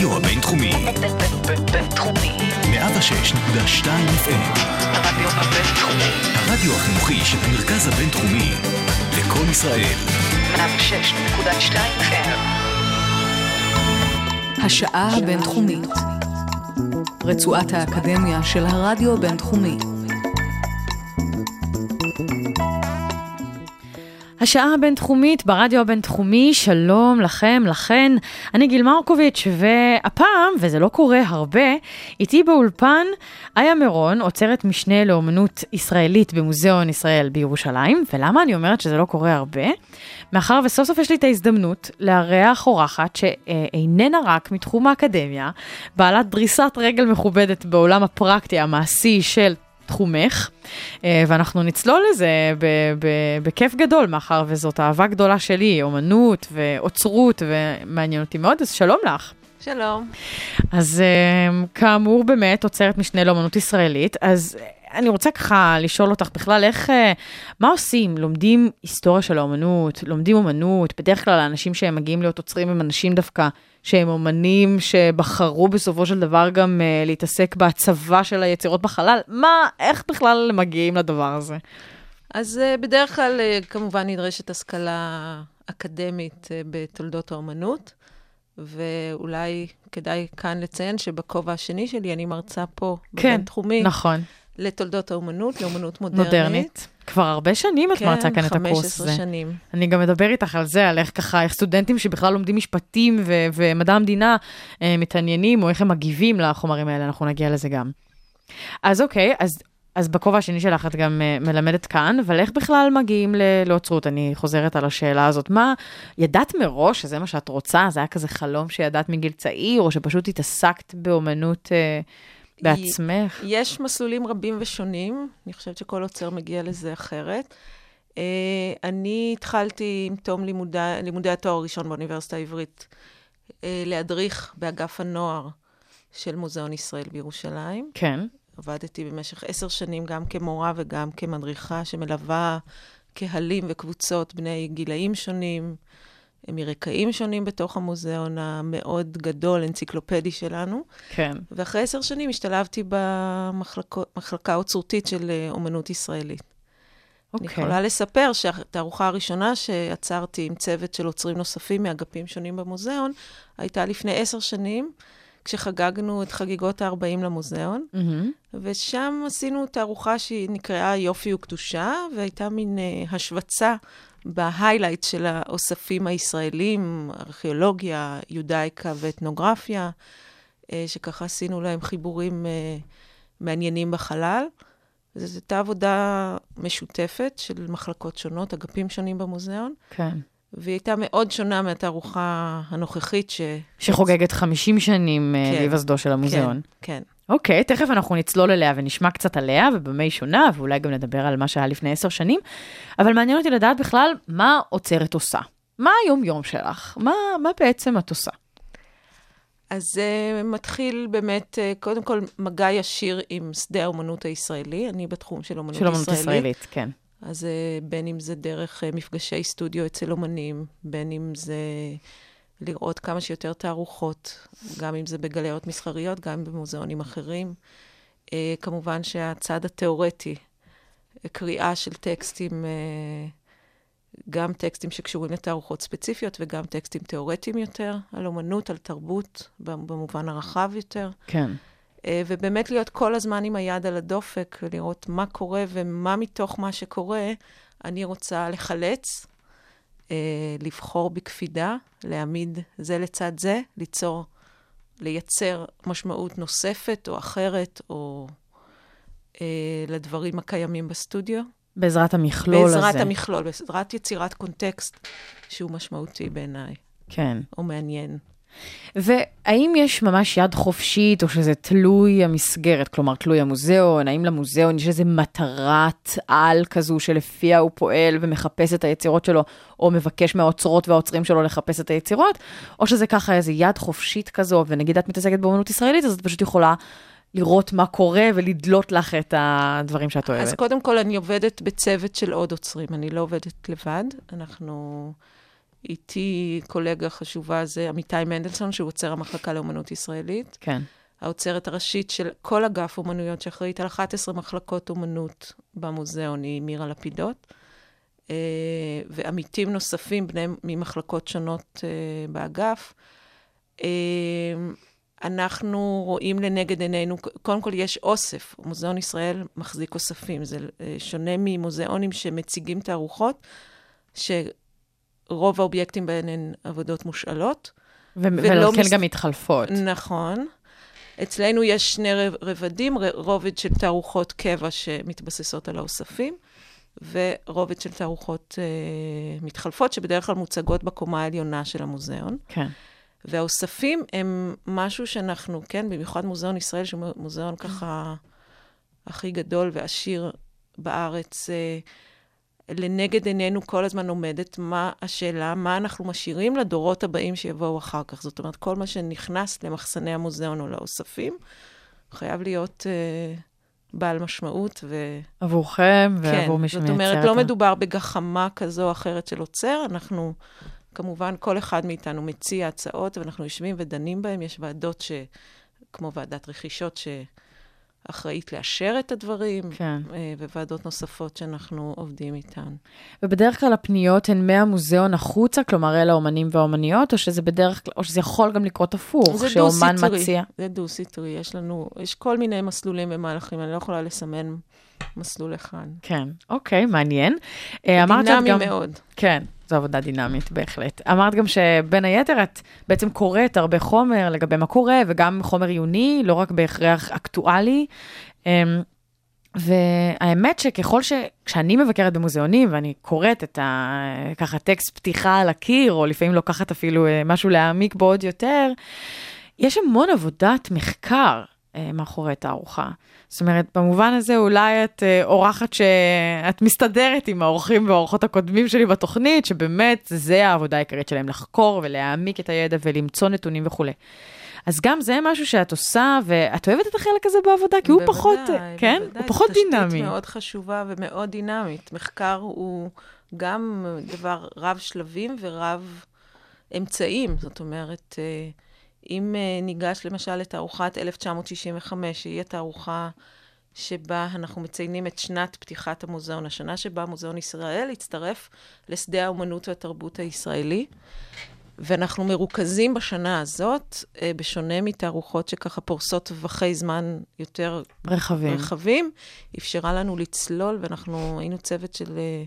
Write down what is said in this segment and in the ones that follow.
הרדיו הבינתחומי. בינתחומי. 106.2 FM. הרדיו הבינתחומי. הרדיו החינוכי של המרכז הבינתחומי. לקום ישראל. 106.2 FM. השעה הבינתחומית. רצועת האקדמיה של הרדיו הבינתחומי. השעה הבינתחומית ברדיו הבינתחומי, שלום לכם, לכן. אני גיל מרקוביץ', והפעם, וזה לא קורה הרבה, איתי באולפן איה מירון, עוצרת משנה לאומנות ישראלית במוזיאון ישראל בירושלים. ולמה אני אומרת שזה לא קורה הרבה? מאחר וסוף סוף יש לי את ההזדמנות לארח אורחת שאיננה רק מתחום האקדמיה, בעלת דריסת רגל מכובדת בעולם הפרקטי המעשי של תחומך, אה, ואנחנו נצלול לזה ב- ב- בכיף גדול, מאחר וזאת אהבה גדולה שלי, אומנות ואוצרות, ומעניין אותי מאוד, אז שלום לך. שלום. אז אה, כאמור, באמת, עוצרת משנה לאומנות ישראלית, אז אני רוצה ככה לשאול אותך בכלל, איך, אה, מה עושים? לומדים היסטוריה של האומנות, לומדים אומנות, בדרך כלל האנשים שהם מגיעים להיות עוצרים הם אנשים דווקא שהם אומנים שבחרו בסופו של דבר גם uh, להתעסק בהצבה של היצירות בחלל. מה, איך בכלל מגיעים לדבר הזה? אז uh, בדרך כלל uh, כמובן נדרשת השכלה אקדמית uh, בתולדות האומנות, ואולי כדאי כאן לציין שבכובע השני שלי אני מרצה פה, כן, בבינתחומי, נכון, לתולדות האומנות, לאומנות מודרנית. מודרנית. כבר הרבה שנים את כן, מרצה כאן את הקורס 15 הזה. שנים. אני גם אדבר איתך על זה, על איך ככה, איך סטודנטים שבכלל לומדים משפטים ו- ומדע המדינה אה, מתעניינים, או איך הם מגיבים לחומרים האלה, אנחנו נגיע לזה גם. אז אוקיי, אז, אז בכובע השני שלך את גם אה, מלמדת כאן, אבל איך בכלל מגיעים ל- לאוצרות? אני חוזרת על השאלה הזאת. מה, ידעת מראש שזה מה שאת רוצה? זה היה כזה חלום שידעת מגיל צעיר, או שפשוט התעסקת באומנות אה, בעצמך? יש מסלולים רבים ושונים, אני חושבת שכל עוצר מגיע לזה אחרת. Uh, אני התחלתי עם תום לימודי, לימודי התואר הראשון באוניברסיטה העברית uh, להדריך באגף הנוער של מוזיאון ישראל בירושלים. כן. עבדתי במשך עשר שנים גם כמורה וגם כמדריכה שמלווה קהלים וקבוצות בני גילאים שונים, מרקעים שונים בתוך המוזיאון המאוד גדול, אנציקלופדי שלנו. כן. ואחרי עשר שנים השתלבתי במחלקה האוצרותית של אה, אומנות ישראלית. אני אוקיי. יכולה לספר שהתערוכה הראשונה שעצרתי עם צוות של עוצרים נוספים מאגפים שונים במוזיאון, הייתה לפני עשר שנים, כשחגגנו את חגיגות ה-40 למוזיאון, מהמם. ושם עשינו תערוכה שהיא נקראה יופי וקדושה, והייתה מין uh, השווצה בהיילייט של האוספים הישראלים, ארכיאולוגיה, יודאיקה ואתנוגרפיה, uh, שככה עשינו להם חיבורים uh, מעניינים בחלל. זו הייתה עבודה משותפת של מחלקות שונות, אגפים שונים במוזיאון, כן. והיא הייתה מאוד שונה מהתערוכה הנוכחית ש... שחוגגת 50 שנים כן. כן. להיווסדו של המוזיאון. כן, אוקיי, תכף אנחנו נצלול אליה ונשמע קצת עליה ובמה היא שונה, ואולי גם נדבר על מה שהיה לפני עשר שנים, אבל מעניין אותי לדעת בכלל מה עוצרת עושה. מה היום-יום שלך? מה, מה בעצם את עושה? אז uh, מתחיל באמת, uh, קודם כל, מגע ישיר עם שדה האומנות הישראלי. אני בתחום של אומנות של אומנות ישראלית. ישראלית, כן. אז uh, בין אם זה דרך uh, מפגשי סטודיו אצל אומנים, בין אם זה לראות כמה שיותר תערוכות, גם אם זה בגלריות מסחריות, גם במוזיאונים אחרים. Uh, כמובן שהצד התיאורטי, קריאה של טקסטים, uh, גם טקסטים שקשורים לתערוכות ספציפיות וגם טקסטים תיאורטיים יותר, על אומנות, על תרבות, במובן הרחב יותר. כן. אה, ובאמת להיות כל הזמן עם היד על הדופק, ולראות מה קורה ומה מתוך מה שקורה אני רוצה לחלץ, לבחור בקפידה, להעמיד זה לצד זה, ליצור, לייצר משמעות נוספת או אחרת, או אה, לדברים הקיימים בסטודיו. בעזרת המכלול הזה. בעזרת המכלול, בעזרת יצירת קונטקסט שהוא משמעותי בעיניי, כן. או מעניין. והאם יש ממש יד חופשית, או שזה תלוי המסגרת, כלומר, תלוי המוזיאון? האם למוזיאון יש איזו מטרת על כזו שלפיה הוא פועל ומחפש את היצירות שלו, או מבקש מהאוצרות והאוצרים שלו לחפש את היצירות? או שזה ככה איזו יד חופשית כזו, ונגיד את מתעסקת באמנות ישראלית, אז את פשוט יכולה לראות מה קורה ולדלות לך את הדברים שאת אוהבת. אז קודם כל, אני עובדת בצוות של עוד עוצרים, אני לא עובדת לבד. אנחנו איתי קולגה חשובה זה עמיתי מנדלסון, שהוא עוצר המחלקה לאומנות ישראלית. כן. האוצרת הראשית של כל אגף אומנויות, שאחראית על 11 מחלקות אומנות במוזיאון, היא מירה לפידות. אה, ועמיתים נוספים, בניהם ממחלקות שונות אה, באגף. אה, אנחנו רואים לנגד עינינו, קודם כל יש אוסף, מוזיאון ישראל מחזיק אוספים, זה שונה ממוזיאונים שמציגים תערוכות, שרוב האובייקטים בהן הן עבודות מושאלות. ו- ולכן מס- גם מתחלפות. נכון. אצלנו יש שני רב- רבדים, רובד של תערוכות קבע שמתבססות על האוספים, ורובד של תערוכות אה, מתחלפות, שבדרך כלל מוצגות בקומה העליונה של המוזיאון. כן. והאוספים הם משהו שאנחנו, כן, במיוחד מוזיאון ישראל, שהוא מוזיאון ככה הכי גדול ועשיר בארץ, אה, לנגד עינינו כל הזמן עומדת מה השאלה, מה אנחנו משאירים לדורות הבאים שיבואו אחר כך. זאת אומרת, כל מה שנכנס למחסני המוזיאון או לאוספים, חייב להיות אה, בעל משמעות ו... עבורכם כן, ועבור מי זאת שמייצר אומרת, את לא מדובר בגחמה כזו או אחרת של עוצר, אנחנו, כמובן, כל אחד מאיתנו מציע הצעות, ואנחנו יושבים ודנים בהן. יש ועדות ש... כמו ועדת רכישות, שאחראית לאשר את הדברים, כן. אה, וועדות נוספות שאנחנו עובדים איתן. ובדרך כלל הפניות הן מהמוזיאון החוצה, כלומר אל האומנים והאומניות, או שזה בדרך כלל, או שזה יכול גם לקרות הפוך, שאומן דו-סטרי. מציע. זה דו-סטרי, יש לנו, יש כל מיני מסלולים ומהלכים, אני לא יכולה לסמן מסלול אחד. כן, אוקיי, מעניין. אה, דינמי גם... מאוד. כן, זו עבודה דינמית בהחלט. אמרת גם שבין היתר את בעצם קוראת הרבה חומר לגבי מה קורה, וגם חומר עיוני, לא רק בהכרח אקטואלי. אמ, והאמת שככל ש... כשאני מבקרת במוזיאונים ואני קוראת את ה... ככה טקסט פתיחה על הקיר, או לפעמים לוקחת אפילו אה, משהו להעמיק בו עוד יותר, יש המון עבודת מחקר מאחורי תערוכה. זאת אומרת, במובן הזה אולי את אה, אורחת שאת מסתדרת עם האורחים והאורחות הקודמים שלי בתוכנית, שבאמת זה העבודה העיקרית שלהם, לחקור ולהעמיק את הידע ולמצוא נתונים וכולי. אז גם זה משהו שאת עושה, ואת אוהבת את החלק הזה בעבודה, כי הוא פחות, בוודאי, כן? בוודאי, הוא פחות דינמי. תשתית מאוד חשובה ומאוד דינמית. מחקר הוא גם דבר רב שלבים ורב אמצעים. זאת אומרת, אה, אם אה, ניגש למשל לתערוכת 1965, שהיא התערוכה שבה אנחנו מציינים את שנת פתיחת המוזיאון, השנה שבה מוזיאון ישראל הצטרף לשדה האומנות והתרבות הישראלי. ואנחנו מרוכזים בשנה הזאת, אה, בשונה מתערוכות שככה פורסות טווחי זמן יותר רחבים. רחבים, אפשרה לנו לצלול, ואנחנו היינו צוות של אה,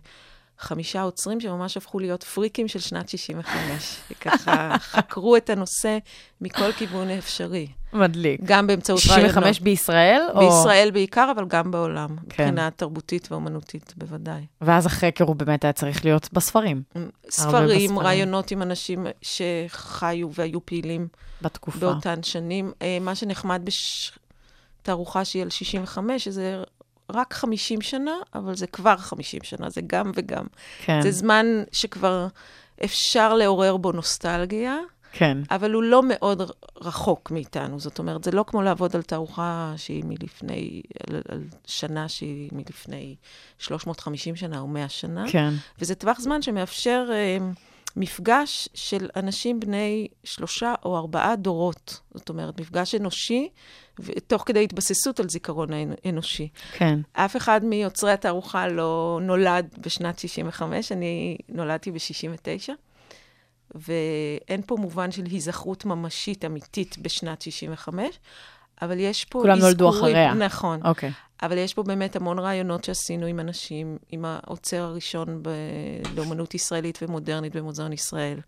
חמישה עוצרים שממש הפכו להיות פריקים של שנת 65. וככה חקרו את הנושא מכל כיוון אפשרי. מדליק. גם באמצעות רעיונות. 65 בישראל? או... בישראל בעיקר, אבל גם בעולם. כן. מבחינה תרבותית ואומנותית, בוודאי. ואז החקר הוא באמת היה צריך להיות בספרים, ספרים, בספרים. רעיונות עם אנשים שחיו והיו פעילים בתקופה. באותן שנים. אה, מה שנחמד בתערוכה שהיא על 65, שזה רק 50 שנה, אבל זה כבר 50 שנה, זה גם וגם. כן, זה זמן שכבר אפשר לעורר בו נוסטלגיה, כן. אבל הוא לא מאוד רחוק מאיתנו. זאת אומרת, זה לא כמו לעבוד על תערוכה שהיא מלפני, על, על שנה שהיא מלפני 350 שנה או 100 שנה. כן, וזה טווח זמן שמאפשר אה, מפגש של אנשים בני שלושה או ארבעה דורות. זאת אומרת, מפגש אנושי, תוך כדי התבססות על זיכרון האנ- אנושי. כן. אף אחד מיוצרי התערוכה לא נולד בשנת 65, אני נולדתי ב-69, ואין פה מובן של היזכרות ממשית אמיתית בשנת 65, אבל יש פה כולם נולדו אחריה. נכון. אוקיי. אבל יש פה באמת המון רעיונות שעשינו עם אנשים, עם העוצר הראשון ב... לאומנות ישראלית ומודרנית במוזיאון ישראל,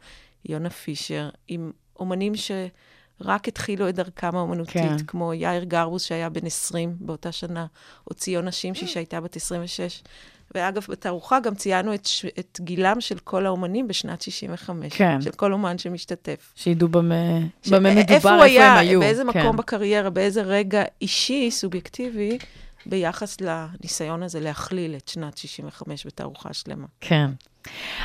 יונה פישר, עם אומנים שרק התחילו את דרכם האומנותית, כן. כמו יאיר גרבוס שהיה בן 20 באותה שנה, או ציונה שימשי שהייתה בת 26. ואגב, בתערוכה גם ציינו את. את גילם של כל האומנים בשנת 65. כן. של כל אומן שמשתתף. שידעו במה ש- במה מדובר, איפה איפה היה, הם היו. באיזה כן. מקום בקריירה, באיזה רגע אישי, סובייקטיבי, ביחס לניסיון הזה להכליל את שנת 65 בתערוכה שלמה. כן.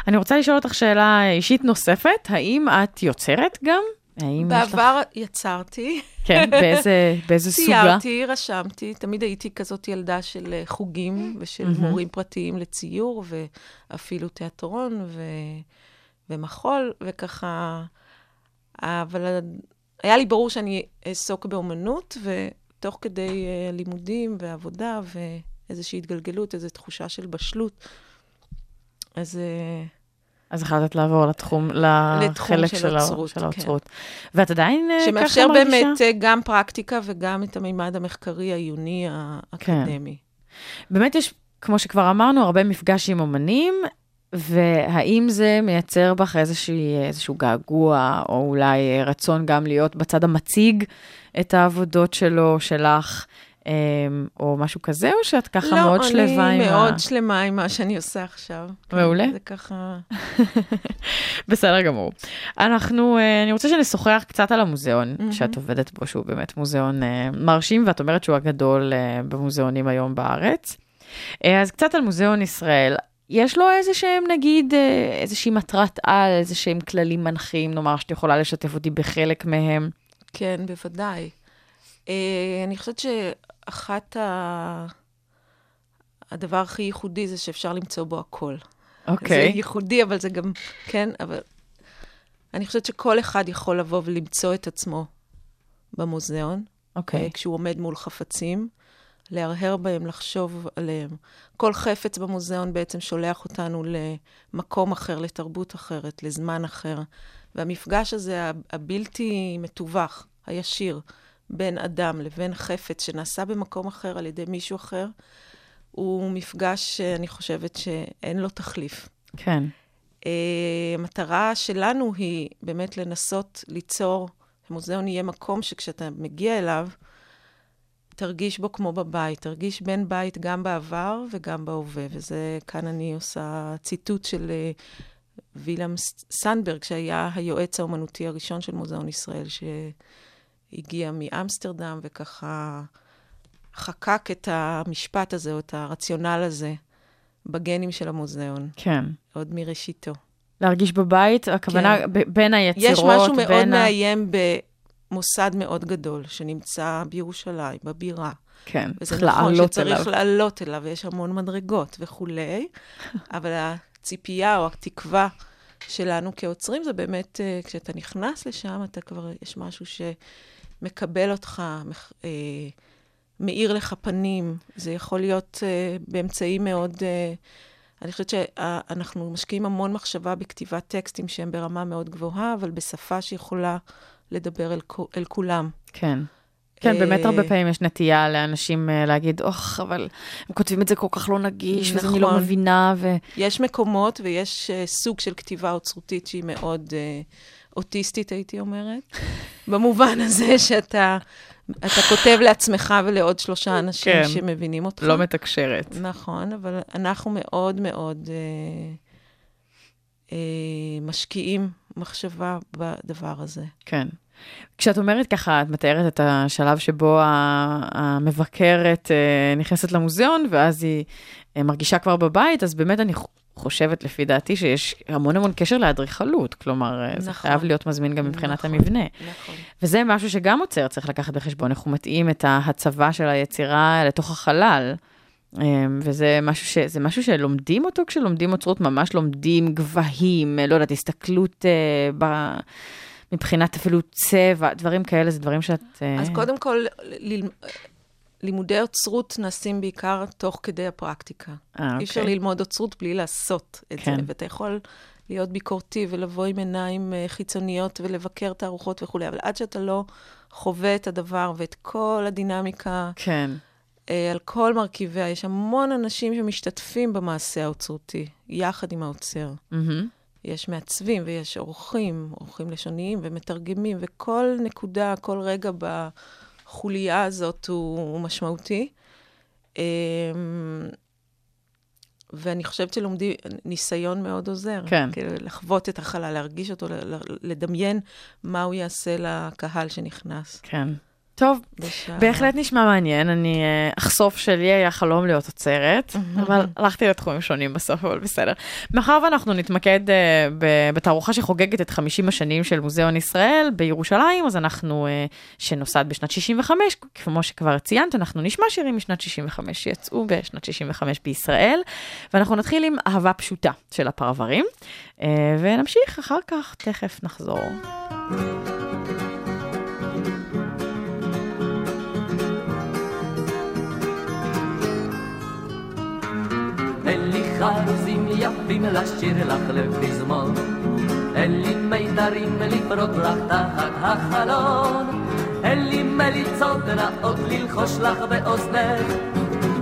אני רוצה לשאול אותך שאלה אישית נוספת, האם את יוצרת גם? האם יש לך... בעבר יצרתי, כן, באיזה, באיזה סוגה? ציירתי, רשמתי, תמיד הייתי כזאת ילדה של אה, חוגים ושל מהמם. מורים פרטיים לציור, ואפילו תיאטרון, ו... ומחול, וככה... אבל היה לי ברור שאני אעסוק באומנות, ותוך כדי אה, לימודים ועבודה ואיזושהי התגלגלות, איזו תחושה של בשלות, אז... אז החלטת לעבור לתחום, לתחום לחלק של של אוצרות, של כן. האוצרות. ואת עדיין אה, ככה שמאפשר מרגישה? באמת אה, גם פרקטיקה וגם את המימד המחקרי העיוני האקדמי. באמת יש, כמו שכבר אמרנו, הרבה מפגש עם אומנים, והאם זה מייצר בך איזושהי, איזשהו געגוע, או אולי אה, רצון גם להיות בצד המציג את העבודות שלו, שלך, או משהו כזה, או שאת ככה מאוד שלווה עם לא, אני ה... מאוד שלמה עם מה שאני עושה עכשיו. כן, מעולה. זה ככה... בסדר גמור. אנחנו, אה, אני רוצה שנשוחח קצת על המוזיאון מהמם. שאת עובדת בו, שהוא באמת מוזיאון אה, מרשים, ואת אומרת שהוא הגדול אה, במוזיאונים היום בארץ. אז קצת על מוזיאון ישראל. יש לו איזה שהם, נגיד, איזושהי מטרת על, איזה שהם כללים מנחים, נאמר, שאת יכולה לשתף אותי בחלק מהם. כן, בוודאי. אני חושבת שאחת ה... הדבר הכי ייחודי זה שאפשר למצוא בו הכל. אוקיי. זה ייחודי, אבל זה גם, כן, אבל אני חושבת שכל אחד יכול לבוא ולמצוא את עצמו במוזיאון, אוקיי. אה, כשהוא עומד מול חפצים, להרהר בהם, לחשוב עליהם. כל חפץ במוזיאון בעצם שולח אותנו למקום אחר, לתרבות אחרת, לזמן אחר. והמפגש הזה, הבלתי מתווך, הישיר, בין אדם לבין חפץ שנעשה במקום אחר על ידי מישהו אחר, הוא מפגש שאני חושבת שאין לו תחליף. כן. אה, המטרה שלנו היא באמת לנסות ליצור, המוזיאון יהיה מקום שכשאתה מגיע אליו, תרגיש בו כמו בבית, תרגיש בן בית גם בעבר וגם בהווה. וזה, כאן אני עושה ציטוט של אה, וילם ס- סנברג, שהיה היועץ האומנותי הראשון של מוזיאון ישראל, שהגיע מאמסטרדם וככה חקק את המשפט הזה, או את הרציונל הזה, בגנים של המוזיאון, כן. עוד מראשיתו. להרגיש בבית, הכוונה כן. ב- בין היצירות, יש משהו מאוד בין ה- מאיים במוסד מאוד גדול, שנמצא בירושלים, בבירה. כן, וזה צריך נכון לעלות שצריך אליו. לעלות אליו, ויש המון מדרגות וכולי, אבל הציפייה או התקווה שלנו כעוצרים זה באמת, אה, כשאתה נכנס לשם, אתה כבר, יש משהו שמקבל אותך, אה, מאיר לך פנים. זה יכול להיות אה, באמצעים מאוד... אה, אני חושבת שאנחנו משקיעים המון מחשבה בכתיבת טקסטים שהם ברמה מאוד גבוהה, אבל בשפה שיכולה לדבר אל, אל כולם. כן. כן, באמת אה, הרבה פעמים יש נטייה לאנשים אה, להגיד, אוח, אבל הם כותבים את זה כל כך לא נגיש, לא נכון. מבינה, ו... יש מקומות ויש uh, סוג של כתיבה אוצרותית שהיא מאוד uh, אוטיסטית, הייתי אומרת, במובן הזה שאתה אתה כותב לעצמך ולעוד שלושה אנשים כן. שמבינים אותך. לא מתקשרת. נכון, אבל אנחנו מאוד מאוד uh, uh, משקיעים מחשבה בדבר הזה. כן. כשאת אומרת ככה, את מתארת את השלב שבו המבקרת אה, נכנסת למוזיאון, ואז היא אה, מרגישה כבר בבית, אז באמת אני חושבת, לפי דעתי, שיש המון המון קשר לאדריכלות. כלומר, אה, זה נכון. חייב להיות מזמין גם מבחינת נכון. המבנה. נכון. וזה משהו שגם עוצר צריך לקחת בחשבון, איך הוא מתאים את ההצבה של היצירה לתוך החלל. אמ, וזה משהו, ש, זה משהו שלומדים אותו כשלומדים אוצרות, ממש לומדים גבהים, אה, לא יודעת, הסתכלות אה, ב, מבחינת אפילו צבע, דברים כאלה, זה דברים שאת... אה, אז קודם כל, ל- לימודי אוצרות נעשים בעיקר תוך כדי הפרקטיקה. אה, אי אפשר אוקיי. ללמוד אוצרות בלי לעשות את כן. זה, ואתה יכול להיות ביקורתי ולבוא עם עיניים אה, חיצוניות ולבקר תערוכות וכולי, אבל עד שאתה לא חווה את הדבר ואת כל הדינמיקה כן, אה, על כל מרכיביה, יש המון אנשים שמשתתפים במעשה האוצרותי, יחד עם האוצר. מהמם. יש מעצבים ויש עורכים, עורכים לשוניים ומתרגמים, וכל נקודה, כל רגע בחוליה הזאת הוא, הוא משמעותי. אמ, ואני חושבת שלומדי, ניסיון מאוד עוזר. כן. כאילו, לחוות את החלל, להרגיש אותו, לדמיין מה הוא יעשה לקהל שנכנס. כן. טוב, בשעה- בהחלט נשמע מעניין, אני אה, אחשוף שלי היה חלום להיות עוצרת, אבל הלכתי לתחומים שונים בסוף, אבל בסדר. מאחר ואנחנו נתמקד אה, ב- בתערוכה שחוגגת את 50 השנים של מוזיאון ישראל בירושלים, אז אנחנו, אה, שנוסד בשנת 65, כמו שכבר ציינת, אנחנו נשמע שירים משנת 65 שיצאו בשנת 65 בישראל, ואנחנו נתחיל עם אהבה פשוטה של הפרברים, אה, ונמשיך אחר כך, תכף נחזור. אין לי חרוזים יפים לשיר לך לפזמון, אין לי מיתרים לפרוט לך תחת החלון, אין לי מליצות נאות ללחוש לך באוזנך,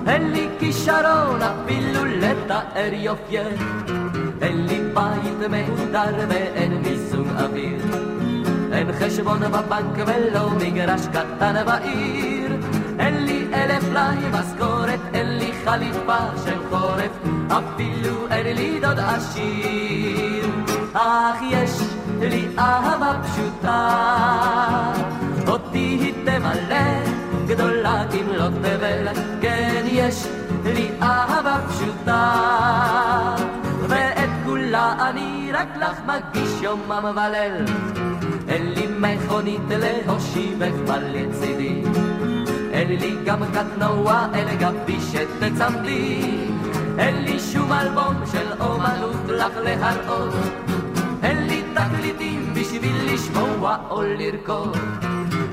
אין לי כישרון אפילו לתאר יופייך, אין לי בית מהודר ואין מיזוג אוויר. אין חשבון בבנק ולא מגרש קטן בעיר. אין לי אלף לי משכורת, אין חליפה של חורף אפילו אין לי דוד עשיר. אך יש לי אהבה פשוטה אותי היא תמלא גדולה כמלוא תבל. כן יש לי אהבה פשוטה ואת כולה אני רק לך מגיש יומם וליל אין לי מכונית להושיבך בל לצידי אין לי גם קטנוע אל גבי שתצמדי אין לי שום אלבום של אומנות לך להראות. אין לי תקליטים בשביל לשמוע או לרקוד.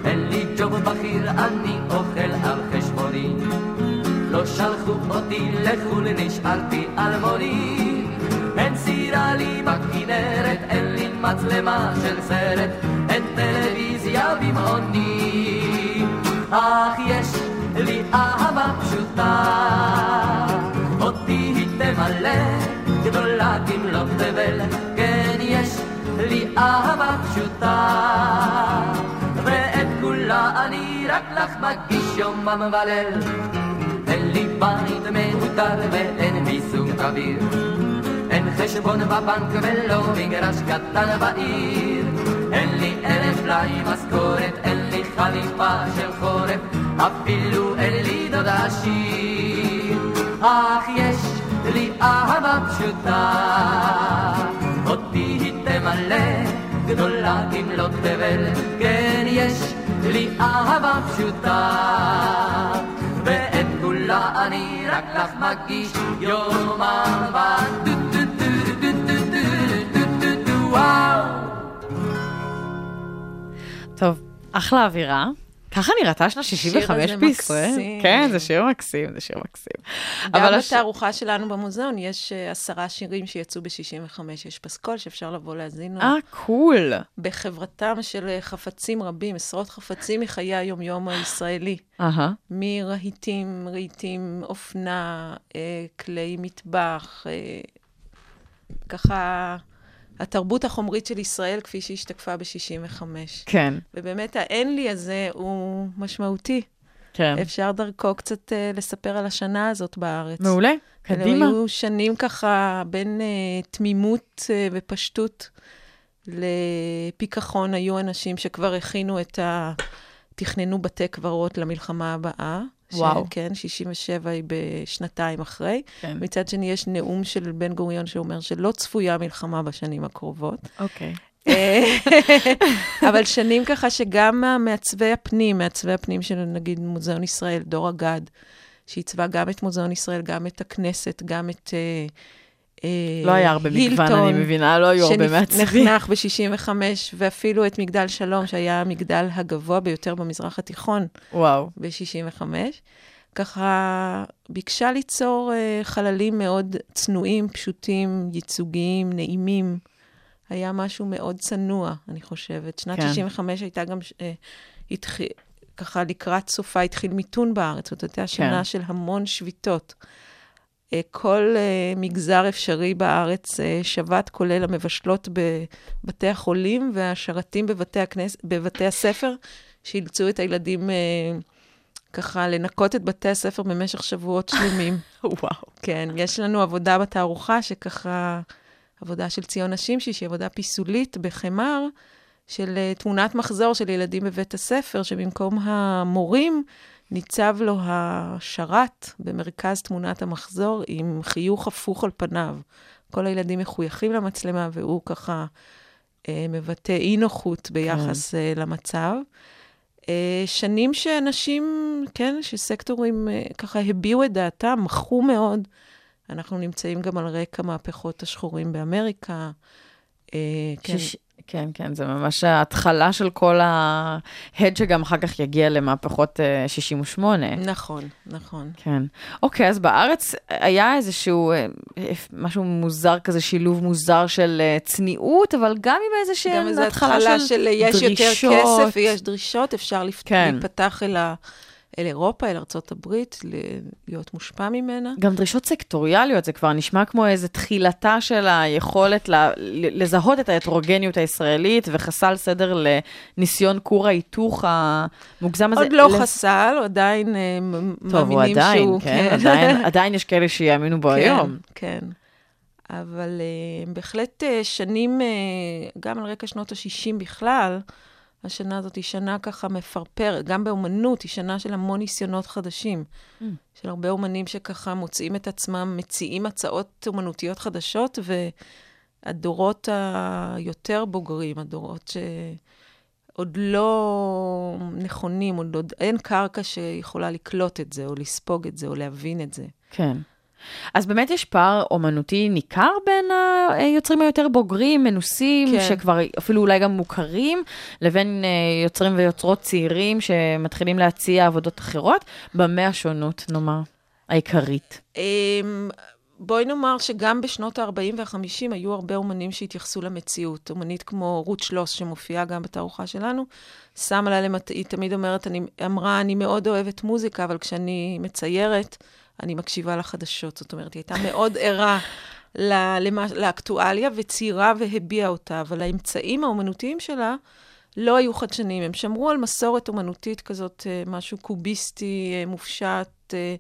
אין לי ג'וב בכיר, אני אוכל על חשבוני. לא שלחו אותי לחו"ל, נשארתי אלמוני. אין סירה לי בכנרת, אין לי מצלמה של סרט, אין טלוויזיה במעוני. אך יש לי אהבה פשוטה, אותי היא תמלא, גדולה כמלוא תבל, כן יש לי אהבה פשוטה, ואת כולה אני רק לך מגיש יומם וליל. אין לי בית מהותר ואין מיזוג אוויר. אין חשבון בבנק ולא מגרש קטן בעיר. לי אלף לי משכורת, אין לי חליפה של חורף, אפילו אין לי דוד עשיר. אך יש לי אהבה פשוטה, אותי היא תמלא, גדולה כמלוא תבל, כן יש לי אהבה פשוטה. ואת כולה אני רק לך מגיש יום אהבה אחלה אווירה. ככה נראתה שנת 65 הזה בישראל. מקסים. כן, זה שיר מקסים, זה שיר מקסים. גם אבל הש- בתערוכה שלנו במוזיאון יש אה, עשרה שירים שיצאו ב-65, יש פסקול שאפשר לבוא להאזין לו. אה, קול. בחברתם של אה, חפצים רבים, עשרות חפצים מחיי היום-יום הישראלי. אהה, מרהיטים, רהיטים, אופנה, אה, כלי מטבח, ככה התרבות החומרית של ישראל כפי שהשתקפה ב-65. כן, ובאמת האין לי הזה הוא משמעותי. כן. אפשר דרכו קצת אה, לספר על השנה הזאת בארץ. מעולה, קדימה. היו שנים ככה בין אה, תמימות אה, ופשטות לפיכחון. היו אנשים שכבר הכינו את ה... תכננו בתי קברות למלחמה הבאה. וואו. כן, 67 היא בשנתיים אחרי. כן. מצד שני, יש נאום של בן גוריון שאומר שלא צפויה מלחמה בשנים הקרובות. אוקיי. אה, אבל שנים ככה שגם מעצבי הפנים, מעצבי הפנים של נגיד מוזיאון ישראל, דור אגד, שעיצבה גם את מוזיאון ישראל, גם את הכנסת, גם את אה, לא היה הרבה מגוון, אני מבינה, לא היו הרבה מעצבים. שנחנך ב-65, ואפילו את מגדל שלום, שהיה המגדל הגבוה ביותר במזרח התיכון וואו. ב-65. ככה ביקשה ליצור אה, חללים מאוד צנועים, פשוטים, ייצוגיים, נעימים. היה משהו מאוד צנוע, אני חושבת. שנת כן. 65 הייתה גם, אה, התח... ככה לקראת סופה התחיל מיתון בארץ, זאת הייתה שנה כן. של המון שביתות. אה, כל אה, מגזר אפשרי בארץ אה, שבת, כולל המבשלות בבתי החולים והשרתים בבתי, הכנס... בבתי הספר, שאילצו את הילדים ככה לנקות את בתי הספר במשך שבועות שלמים. וואו. כן, יש לנו עבודה בתערוכה שככה, עבודה של ציון השמשי, שהיא עבודה פיסולית בחמר, של תמונת מחזור של ילדים בבית הספר, שבמקום המורים ניצב לו השרת במרכז תמונת המחזור עם חיוך הפוך על פניו. כל הילדים מחויכים למצלמה, והוא ככה אה, מבטא אי-נוחות ביחס כן. אה, למצב. אה, שנים שאנשים, כן, שסקטורים אה, ככה הביעו את דעתם, מחו מאוד. אנחנו נמצאים גם על רקע מהפכות השחורים באמריקה. אה, כן. שיש- כן, כן, זה ממש ההתחלה של כל ההד שגם אחר כך יגיע למהפכות אה, 68. נכון, נכון. כן. אוקיי, אז בארץ היה איזשהו אה, משהו מוזר כזה, שילוב מוזר של אה, צניעות, אבל גם עם איזה גם שהם איזו התחלה התחלה של של יש יותר דרישות. כסף ויש דרישות, אפשר. כן. להיפתח אל, ה... אל אירופה, אל ארצות הברית. להיות מושפע ממנה. גם דרישות סקטוריאליות, זה כבר נשמע כמו איזה תחילתה של היכולת ל- לזהות את ההטרוגניות הישראלית, וחסל סדר לניסיון כור ההיתוך המוגזם הזה. עוד לא לס- חסל, עדיין אה, טוב, הוא מאמינים עדיין, שהוא... כן, עדיין, עדיין יש כאלה שיאמינו בו היום. כן, כן. אבל uh, בהחלט uh, שנים, uh, גם על רקע שנות ה-60 בכלל, השנה הזאת היא שנה ככה מפרפרת, גם באומנות היא שנה של המון ניסיונות חדשים. Mm. של הרבה אומנים שככה מוצאים את עצמם, מציעים הצעות אומנותיות חדשות, והדורות היותר בוגרים, הדורות שעוד לא נכונים, עוד, עוד אין קרקע שיכולה לקלוט את זה, או לספוג את זה, או להבין את זה. כן. אז באמת יש פער אומנותי ניכר בין היוצרים היותר בוגרים, מנוסים, כן. שכבר אפילו אולי גם מוכרים, לבין אה, יוצרים ויוצרות צעירים שמתחילים להציע עבודות אחרות, במה השונות, נאמר, העיקרית. אמ, בואי נאמר שגם בשנות ה-40 וה-50 היו הרבה אומנים שהתייחסו למציאות. אומנית כמו רות שלוס, שמופיעה גם בתערוכה שלנו, שמה לה. היא תמיד אומרת, אני, אמרה, אני מאוד אוהבת מוזיקה, אבל כשאני מציירת, אני מקשיבה לחדשות. זאת אומרת, היא הייתה מאוד ערה למה- לאקטואליה וציירה והביעה אותה, אבל האמצעים האומנותיים שלה לא היו חדשניים. הם שמרו על מסורת אומנותית כזאת, אה, משהו קוביסטי, אה, מופשט, אה,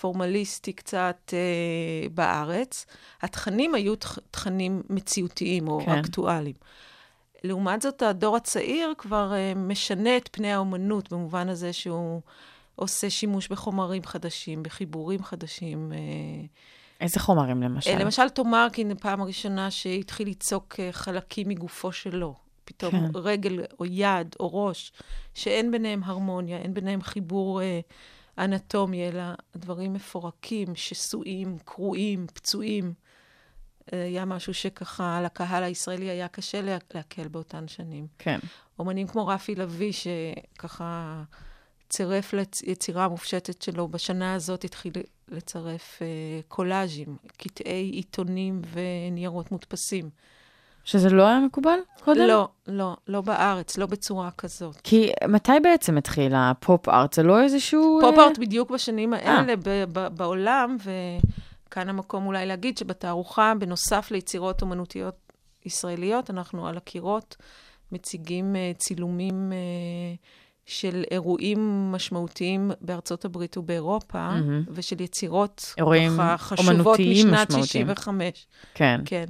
פורמליסטי קצת בארץ. התכנים היו תכ- תכנים מציאותיים או כן. אקטואליים. לעומת זאת, הדור הצעיר כבר משנה את פני האומנות, במובן הזה שהוא עושה שימוש בחומרים חדשים, בחיבורים חדשים. אה, איזה חומרים למשל? אה, למשל, תומרקין, פעם הראשונה שהתחיל ליצוק אה, חלקים מגופו שלו. פתאום כן. רגל או יד או ראש, שאין ביניהם הרמוניה, אין ביניהם חיבור אה, אנטומי, אלא דברים מפורקים, שסועים, קרועים, פצועים. אה, היה משהו שככה לקהל הישראלי היה קשה לה- לעכל באותן שנים. כן. אומנים כמו רפי לביא, שככה צירף ליצירה המופשטת שלו, בשנה הזאת התחיל לצרף אה, קולאז'ים, קטעי עיתונים וניירות מודפסים. שזה לא היה מקובל קודם? לא, לא, לא בארץ, לא בצורה כזאת. כי מתי בעצם התחיל הפופ ארט? זה לא איזשהו... פופ אה, ארט בדיוק בשנים האלה ב- ב- בעולם, וכאן המקום אולי להגיד שבתערוכה, בנוסף ליצירות אומנותיות ישראליות, אנחנו על הקירות מציגים אה, צילומים אה, של אירועים משמעותיים בארצות הברית ובאירופה, מהמם. ושל יצירות אירועים חשובות משנת משמעותיים. 65. כן. כן.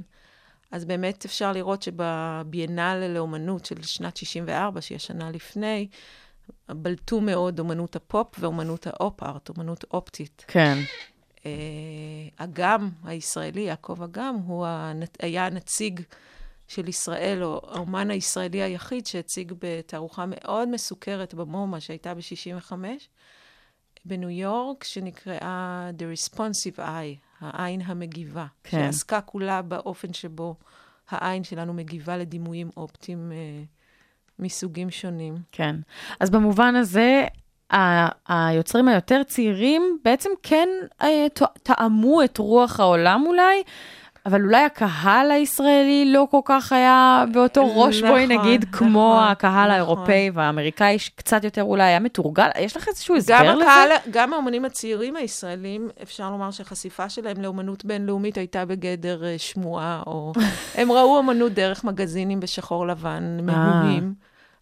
אז באמת אפשר לראות שבביאנל לאומנות של שנת 64, שהיא השנה לפני, בלטו מאוד אומנות הפופ ואומנות האופ-ארט, אומנות אופטית. כן. אה, אגם הישראלי, יעקב אגם, הוא. היה הנציג של ישראל, או האומן הישראלי היחיד שהציג בתערוכה מאוד מסוכרת במומה שהייתה ב-65, בניו יורק, שנקראה The Responsive Eye, העין המגיבה. כן. שעסקה כולה באופן שבו העין שלנו מגיבה לדימויים אופטיים אה, מסוגים שונים. כן. אז במובן הזה, היוצרים היותר צעירים בעצם כן אה, טעמו את רוח העולם אולי, אבל אולי הקהל הישראלי לא כל כך היה באותו ראש, בואי נכון, נגיד, כמו נכון, הקהל נכון. האירופאי והאמריקאי, שקצת יותר אולי היה מתורגל. יש לך איזשהו הסבר גם לזה? הקהל, גם האומנים הצעירים הישראלים, אפשר לומר שהחשיפה שלהם לאומנות בינלאומית הייתה בגדר אה, שמועה, או הם ראו אומנות דרך מגזינים בשחור לבן, מהומים,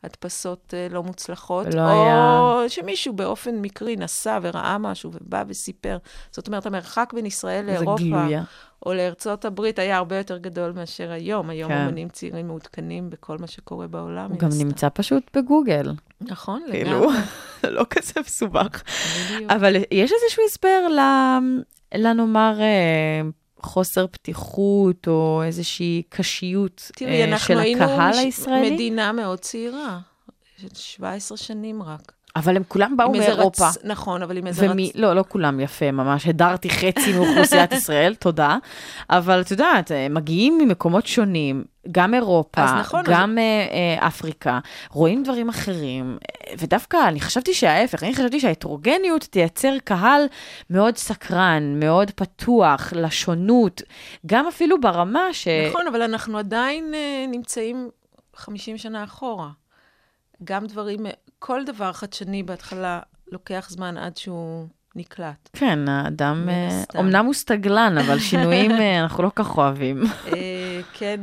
הדפסות אה, לא מוצלחות, לא או היה. שמישהו באופן מקרי נסע וראה משהו ובא וסיפר. זאת אומרת, המרחק בין ישראל לאירופה, גלויה. או לארצות הברית, היה הרבה יותר גדול מאשר היום. היום כן. אמנים צעירים מעודכנים בכל מה שקורה בעולם. הוא גם הסתם. נמצא פשוט בגוגל. נכון, כאילו, לגמרי. זה לא כזה מסובך. אבל יש איזשהו הסבר ל... לנאמר אה, חוסר פתיחות, או איזושהי קשיות תראי, אה, אנחנו של היינו הקהל הישראלי? מדינה מאוד צעירה, של 17 שנים רק. אבל הם כולם באו מאירופה. רצ... נכון, אבל עם איזה ומי, רצ... לא, לא כולם יפה, ממש הדרתי חצי מאוכלוסיית ישראל, תודה. אבל את יודעת, אה, מגיעים ממקומות שונים, גם אירופה, אז נכון, גם אה, אה, אפריקה, רואים דברים אחרים, ודווקא אני חשבתי שההפך, אני חשבתי שההטרוגניות תייצר קהל מאוד סקרן, מאוד פתוח, לשונות, גם אפילו ברמה ש... נכון, אבל אנחנו עדיין נמצאים 50 שנה אחורה. גם דברים, כל דבר חדשני בהתחלה לוקח זמן עד שהוא נקלט. כן, האדם, מן אה. אמנם הוא סטגלן, אבל שינויים אה, אנחנו לא כך אוהבים. אה, כן,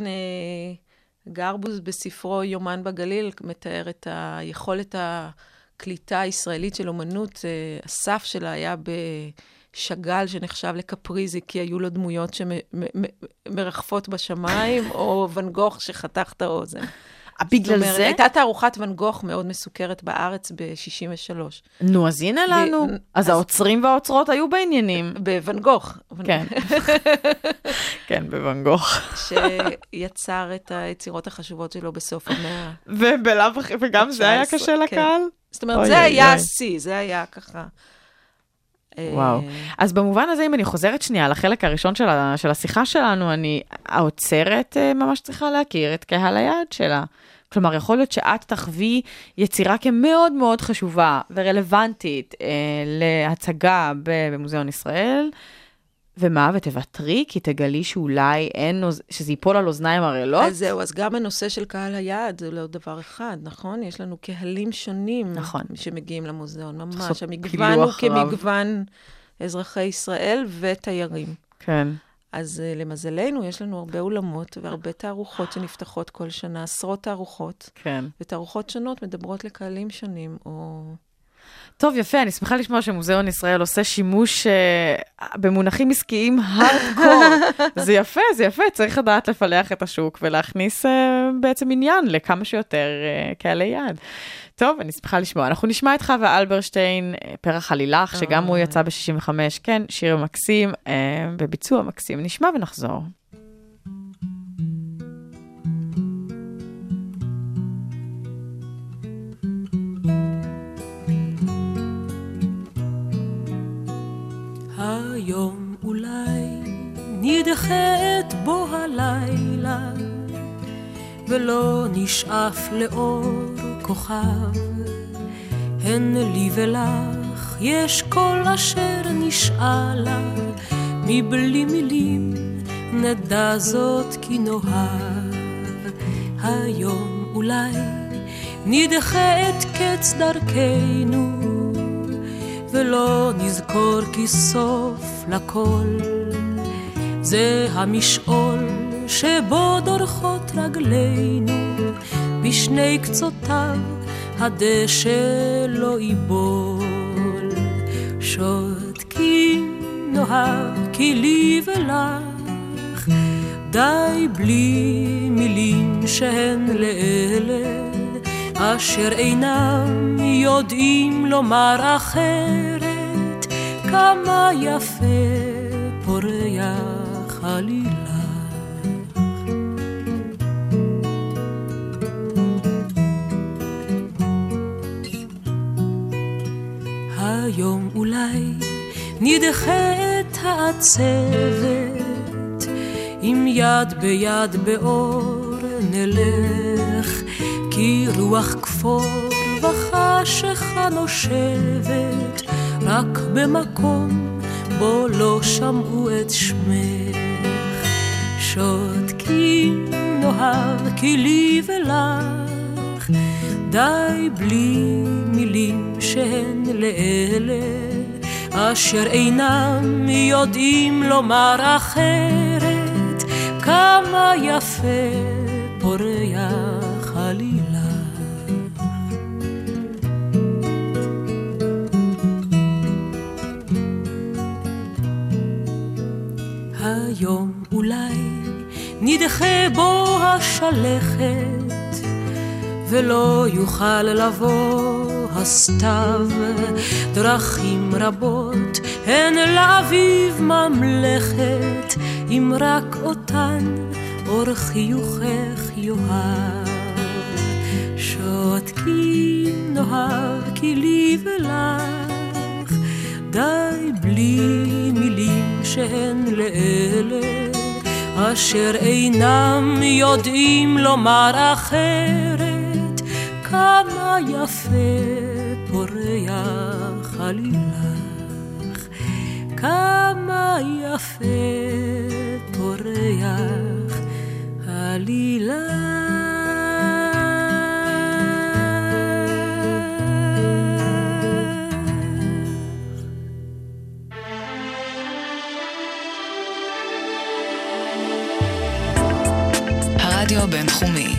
גרבוז בספרו יומן בגליל מתאר את היכולת הקליטה הישראלית של אומנות. הסף שלה היה בשגל שנחשב לקפריזי, כי היו לו דמויות שמרחפות בשמיים, או ואן גוך שחתך את האוזן. בגלל זאת אומרת, זה? הייתה תערוכת ואן גוך מאוד מסוכרת בארץ ב-63. נו, אז הנה לנו. ו- אז אז- האוצרים והאוצרות היו בעניינים. בוואן גוך. כן. כן, בוואן גוך. שיצר את היצירות החשובות שלו בסוף המאה. ובלאו הכי, וגם זה היה 19, קשה כן. לקהל? זאת אומרת, זה היה. השיא, זה היה ככה. וואו. אה, אז במובן הזה, אם אני חוזרת שנייה לחלק הראשון של, ה, של השיחה שלנו, אני, האוצרת אה, ממש צריכה להכיר את קהל היעד שלה. כלומר, יכול להיות שאת תחווי יצירה כמאוד מאוד חשובה ורלוונטית אה, להצגה במוזיאון ישראל, ומה, ותוותרי, כי תגלי שאולי אין, שזה ייפול על אוזניים ערלות? אז זהו, אז גם הנושא של קהל היעד זה לא דבר אחד, נכון? יש לנו קהלים שונים נכון. שמגיעים למוזיאון, ממש. המגוון הוא פילוח רב. כמגוון אזרחי ישראל ותיירים. כן. אז uh, למזלנו, יש לנו הרבה אולמות והרבה תערוכות שנפתחות כל שנה, עשרות תערוכות, כן. ותערוכות שונות מדברות לקהלים שונים, או... טוב, יפה, אני שמחה לשמוע שמוזיאון ישראל עושה שימוש uh, במונחים עסקיים הארדקור. זה יפה, זה יפה, צריך לדעת לפלח את השוק ולהכניס uh, בעצם עניין לכמה שיותר uh, קהלי יעד. טוב, אני שמחה לשמוע. אנחנו נשמע את חווה אלברשטיין, פרח עלילך, שגם הוא יצא ב-65, כן, שיר מקסים, uh, בביצוע מקסים. נשמע ונחזור. היום אולי נדחה את בוא הלילה ולא נשאף לאור כוכב. הן לי ולך יש כל אשר נשאלה מבלי מילים נדע זאת כי נאהב. היום אולי נדחה את קץ דרכנו ולא נזכור כי סוף לכל. זה המשעול שבו דורכות רגלינו בשני קצותיו הדשא לא ייבול. שותקים נאהב כי לי ולך די בלי מילים שהן לאלה אשר אינם יודעים לומר אחרת כמה יפה פורח עלילה. היום אולי נדחה את העצבת אם יד ביד באור נלך רוח כפור וחשיכה נושבת רק במקום בו לא שמעו את שמך. שותקים נאהב כי לי ולך די בלי מילים שהן לאלה אשר אינם יודעים לומר אחרת. כמה יפה פורח היום אולי נדחה בו השלכת, ולא יוכל לבוא הסתיו. דרכים רבות הן לאביב ממלכת, אם רק אותן אור חיוכך יאהב. שותקים נאהב כי לי ולך, די בלי מילים שהן לאלה, אשר אינם יודעים לומר אחרת, כמה יפה פורח עלילך, כמה יפה פורח עלילך. הרדיו הבינתחומי,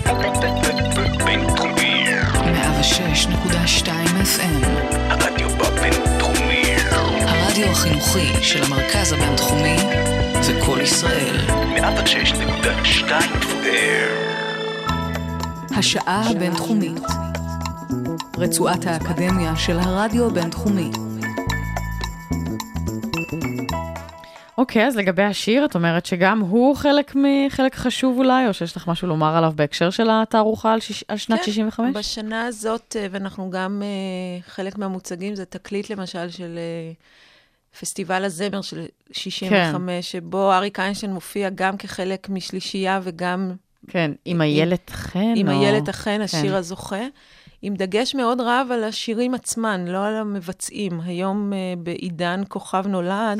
בינתחומי. 106.2 FM, הרדיו בבינתחומי. הרדיו החינוכי של המרכז הבינתחומי זה קול ישראל. 106.2 FM. השעה הבינתחומית, רצועת האקדמיה של הרדיו הבינתחומי. אוקיי, אז לגבי השיר, את אומרת שגם הוא חלק מחלק חשוב אולי, או שיש לך משהו לומר עליו בהקשר של התערוכה על, שיש, על שנת כן, 65? בשנה הזאת, אה, ואנחנו גם, אה, חלק מהמוצגים זה תקליט למשל של אה, פסטיבל הזמר של 65, כן. שבו אריק איינשטיין מופיע גם כחלק משלישייה וגם כן, עם איילת חן. עם או... איילת החן, השיר כן. הזוכה, עם דגש מאוד רב על השירים עצמן, לא על המבצעים. היום בעידן כוכב נולד,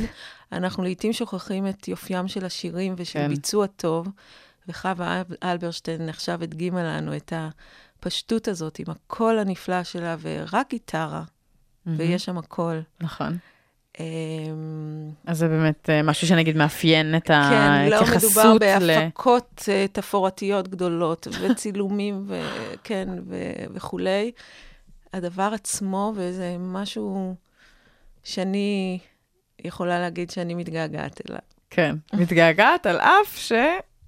אנחנו לעיתים שוכחים את יופיים של השירים ושל כן. ביצוע טוב, וחווה אל- אלברשטיין עכשיו הדגימה לנו את הפשטות הזאת עם הקול הנפלא שלה, ורק גיטרה, ויש שם הכל. נכון. אמ, אז זה באמת אה, משהו שנגיד מאפיין את כן, לא מדובר ההתייחסות ל... בהפקות אה, תפאורתיות גדולות, וצילומים, וכן, ו- וכולי. הדבר עצמו, וזה משהו שאני יכולה להגיד שאני מתגעגעת אליו. כן, מתגעגעת על אף ש...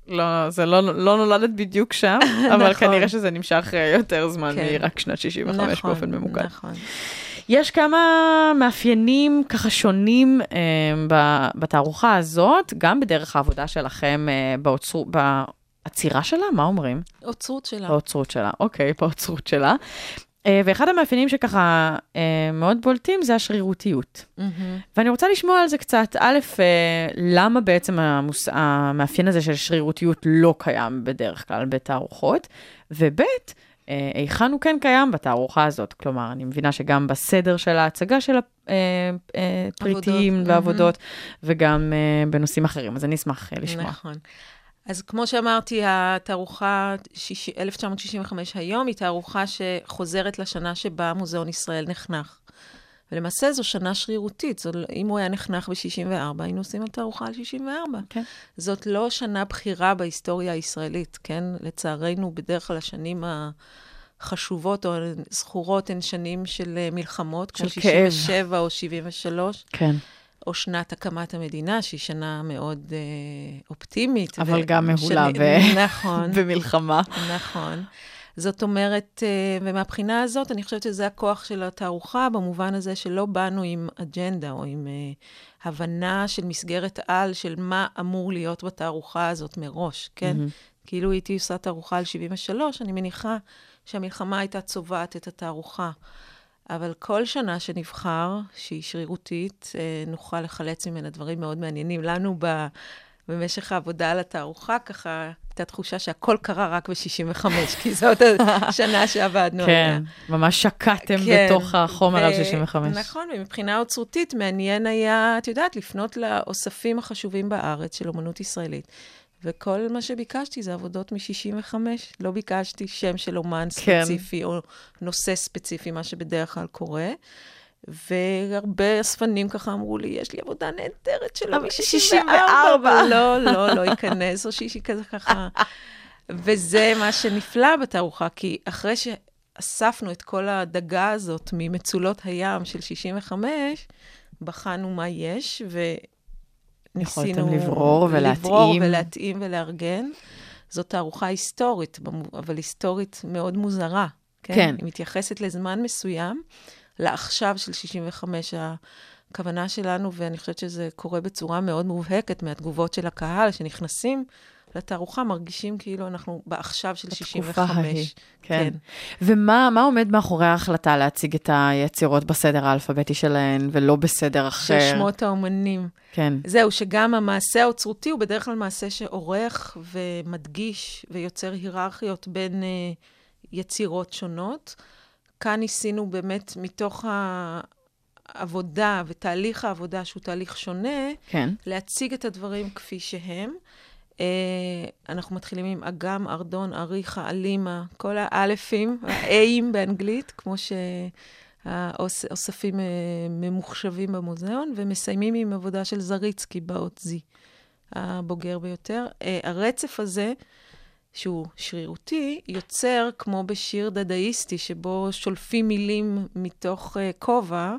לא, זה לא, לא נולדת בדיוק שם, אבל נכון. כנראה שזה נמשך אה, יותר זמן כן. מרק שנת 65 נכון, באופן ממוקד. נכון. יש כמה מאפיינים ככה שונים אה, ב- בתערוכה הזאת, גם בדרך העבודה שלכם אה, באוצרו, בעצירה שלה, מה אומרים? אוצרות שלה. באוצרות שלה, אוקיי, באוצרות שלה. אה, ואחד המאפיינים שככה אה, מאוד בולטים זה השרירותיות. מהמם. ואני רוצה לשמוע על זה קצת. א', אה, למה בעצם המוס... המאפיין הזה של שרירותיות לא קיים בדרך כלל בתערוכות? וב', היכן הוא כן קיים בתערוכה הזאת? כלומר, אני מבינה שגם בסדר של ההצגה של הפריטים עבודות, ועבודות, וגם אה, בנושאים אחרים. אז אני אשמח לשמוע. נכון. אז כמו שאמרתי, התערוכה שיש- 1965 היום היא תערוכה שחוזרת לשנה שבה מוזיאון ישראל נחנך. ולמעשה זו שנה שרירותית. זו, אם הוא היה נחנך ב-64, היינו עושים על תערוכה על 64. כן. זאת לא שנה בחירה בהיסטוריה הישראלית, כן? לצערנו, בדרך כלל השנים החשובות או הזכורות הן שנים של אה, מלחמות, כמו של כאב. 67 או 73. כן, או שנת הקמת המדינה, שהיא שנה מאוד אה, אופטימית. אבל ו- גם מהולה ב- נכון, במלחמה. נכון. זאת אומרת, אה, ומהבחינה הזאת, אני חושבת שזה הכוח של התערוכה, במובן הזה שלא באנו עם אג'נדה או עם אה, הבנה של מסגרת על של מה אמור להיות בתערוכה הזאת מראש, כן? כאילו הייתי עושה תערוכה על 73, אני מניחה שהמלחמה הייתה צובעת את התערוכה. אבל כל שנה שנבחר, שהיא שרירותית, אה, נוכל לחלץ ממנה דברים מאוד מעניינים. לנו ב, במשך העבודה על התערוכה, ככה, הייתה תחושה שהכל קרה רק ב-65, כי זאת השנה שעבדנו עליה. כן, ממש שקעתם כן, בתוך החומר על ו- 65. נכון, ומבחינה אוצרותית מעניין היה, את יודעת, לפנות לאוספים החשובים בארץ של אומנות ישראלית. וכל מה שביקשתי זה עבודות מ-65. לא ביקשתי שם של אומן כן. ספציפי או נושא ספציפי, מה שבדרך כלל קורה. והרבה אספנים ככה אמרו לי, יש לי עבודה נהדרת אבל מ-64, 64. לא, לא, לא ייכנס, או שישי כזה ככה. וזה מה שנפלא בתערוכה, כי אחרי שאספנו את כל הדגה הזאת ממצולות הים של 65, בחנו מה יש, ניסינו... לברור ולהתאים. לברור ולהתאים ולארגן. זאת תערוכה היסטורית, אבל היסטורית מאוד מוזרה. כן? כן. היא מתייחסת לזמן מסוים, לעכשיו של 65, הכוונה שלנו, ואני חושבת שזה קורה בצורה מאוד מובהקת מהתגובות של הקהל, שנכנסים לתערוכה, מרגישים כאילו אנחנו בעכשיו של 65. ההיא, כן. ומה מה עומד מאחורי ההחלטה להציג את היצירות בסדר האלפביתי שלהן, ולא בסדר אחר? של שמות האומנים. כן. זהו, שגם המעשה האוצרותי הוא בדרך כלל מעשה שעורך ומדגיש ויוצר היררכיות בין uh, יצירות שונות. כאן ניסינו באמת, מתוך העבודה ותהליך העבודה, שהוא תהליך שונה, כן. להציג את הדברים כפי שהם. Uh, אנחנו מתחילים עם אגם, ארדון, אריכה, אלימה, כל האלפים, האיים באנגלית, כמו שהאוספים uh, ממוחשבים במוזיאון, ומסיימים עם עבודה של זריצקי באות זי, הבוגר ביותר. Uh, הרצף הזה, שהוא שרירותי, יוצר כמו בשיר דדאיסטי, שבו שולפים מילים מתוך uh, כובע,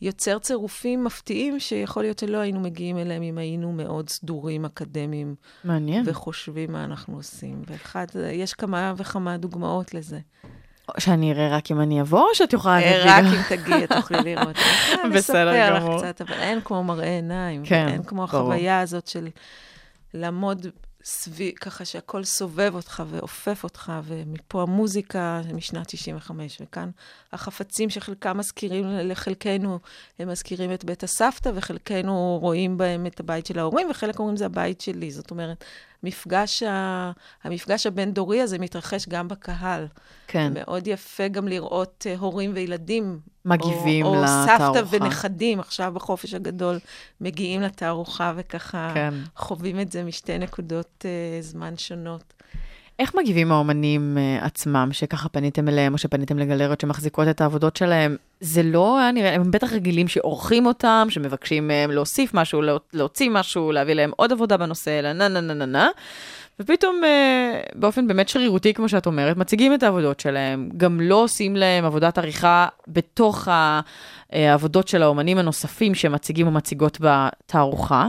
יוצר צירופים מפתיעים שיכול להיות שלא היינו מגיעים אליהם אם היינו מאוד סדורים אקדמיים. מעניין. וחושבים מה אנחנו עושים. ואחד, יש כמה וכמה דוגמאות לזה. שאני אראה רק אם אני אבוא, או שאת יכולה אה, להגיד רק? אם תגיעי, תוכלי לראות. אני בסדר אספר גמור. לך קצת, אבל אין כמו מראה עיניים. כן, אין כמו ברור. החוויה הזאת של לעמוד סביב, ככה שהכל סובב אותך ואופף אותך, ומפה המוזיקה משנת 65, וכאן החפצים שחלקם מזכירים לחלקנו, הם מזכירים את בית הסבתא, וחלקנו רואים בהם את הבית של ההורים, וחלק אומרים זה הבית שלי. זאת אומרת, מפגש ה... המפגש הבין-דורי הזה מתרחש גם בקהל. כן. מאוד יפה גם לראות uh, הורים וילדים. מגיבים או, או לתערוכה. סבתא ונכדים, עכשיו בחופש הגדול, מגיעים לתערוכה וככה כן. חווים את זה משתי נקודות uh, זמן שונות. איך מגיבים האומנים uh, עצמם, שככה פניתם אליהם, או שפניתם לגלריות שמחזיקות את העבודות שלהם? זה לא היה נראה, הם בטח רגילים שעורכים אותם, שמבקשים מהם להוסיף משהו, להוציא משהו, להביא להם עוד עבודה בנושא, אלא נה נה נה נה נה. ופתאום, uh, באופן באמת שרירותי, כמו שאת אומרת, מציגים את העבודות שלהם, גם לא עושים להם עבודת עריכה בתוך אה, העבודות של האומנים הנוספים שמציגים או מציגות בתערוכה.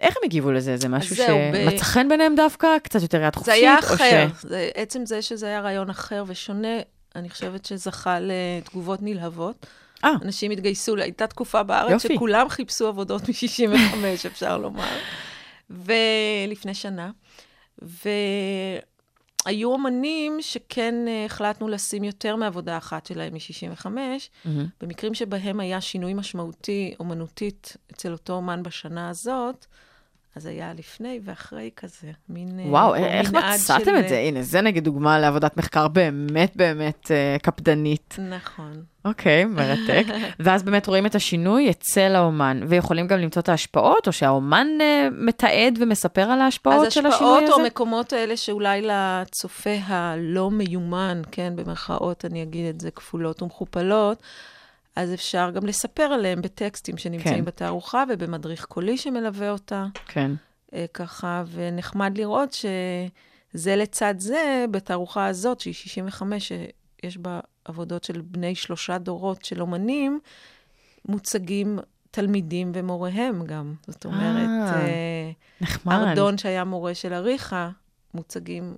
איך הם הגיבו לזה? זה משהו שמצא חן ביניהם דווקא? קצת יותר יד זה חופשית? היה או אחר. ש... זה, עצם זה שזה היה רעיון אחר ושונה, אני חושבת שזכה לתגובות נלהבות. אה, אנשים התגייסו, הייתה תקופה בארץ יופי. שכולם חיפשו עבודות מ-65, אפשר לומר. ולפני שנה. והיו אמנים שכן אה, החלטנו לשים יותר מעבודה אחת שלהם מ-65, מהמם. במקרים שבהם היה שינוי משמעותי אומנותית אצל אותו אומן בשנה הזאת, אז היה לפני ואחרי כזה, מין... אה, וואו, או איך מצאתם של- את זה? הנה, זה נגיד דוגמה לעבודת מחקר באמת באמת אה, קפדנית. נכון. אוקיי, מרתק. ואז באמת רואים את השינוי אצל האומן, ויכולים גם למצוא את ההשפעות, או שהאומן אה, מתעד ומספר על ההשפעות אז של השינוי השפעות הזה? או מקומות האלה שאולי לצופה הלא מיומן, כן, במרכאות אני אגיד את זה כפולות ומכופלות, אז אפשר גם לספר עליהם בטקסטים שנמצאים כן. בתערוכה ובמדריך קולי שמלווה אותה, כן. אה, ככה, ונחמד לראות שזה לצד זה, בתערוכה הזאת, שהיא 65, שיש בה עבודות של בני שלושה דורות של אומנים, מוצגים תלמידים ומוריהם גם. זאת אומרת, אה, אה, נחמד. ארדון, שהיה מורה של אריכה, מוצגים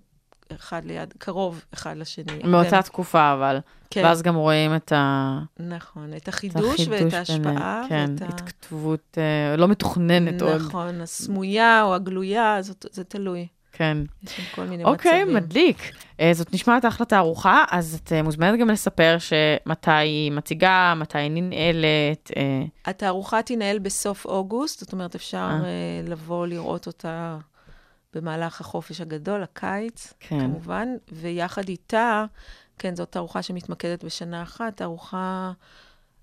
אחד ליד, קרוב אחד לשני. מאותה והם- תקופה, אבל. כן, ואז גם רואים את ה... נכון, את את החידוש ואת החידוש ההשפעה. כן, ואת ה- התכתבות אה, לא מתוכננת עוד. נכון, הסמויה או הגלויה, זאת- זה תלוי. כן. יש שם כל מיני אוקיי, מצבים. מדליק. אה, זאת נשמעת אחלה תערוכה, אז את אה, מוזמנת גם לספר שמתי היא מציגה, מתי היא ננעלת. אה, התערוכה תנהל בסוף אוגוסט, זאת אומרת, אפשר. אה, לבוא לראות אותה במהלך החופש הגדול, הקיץ, כן. כמובן, ויחד איתה, כן, זאת תערוכה שמתמקדת בשנה אחת, תערוכה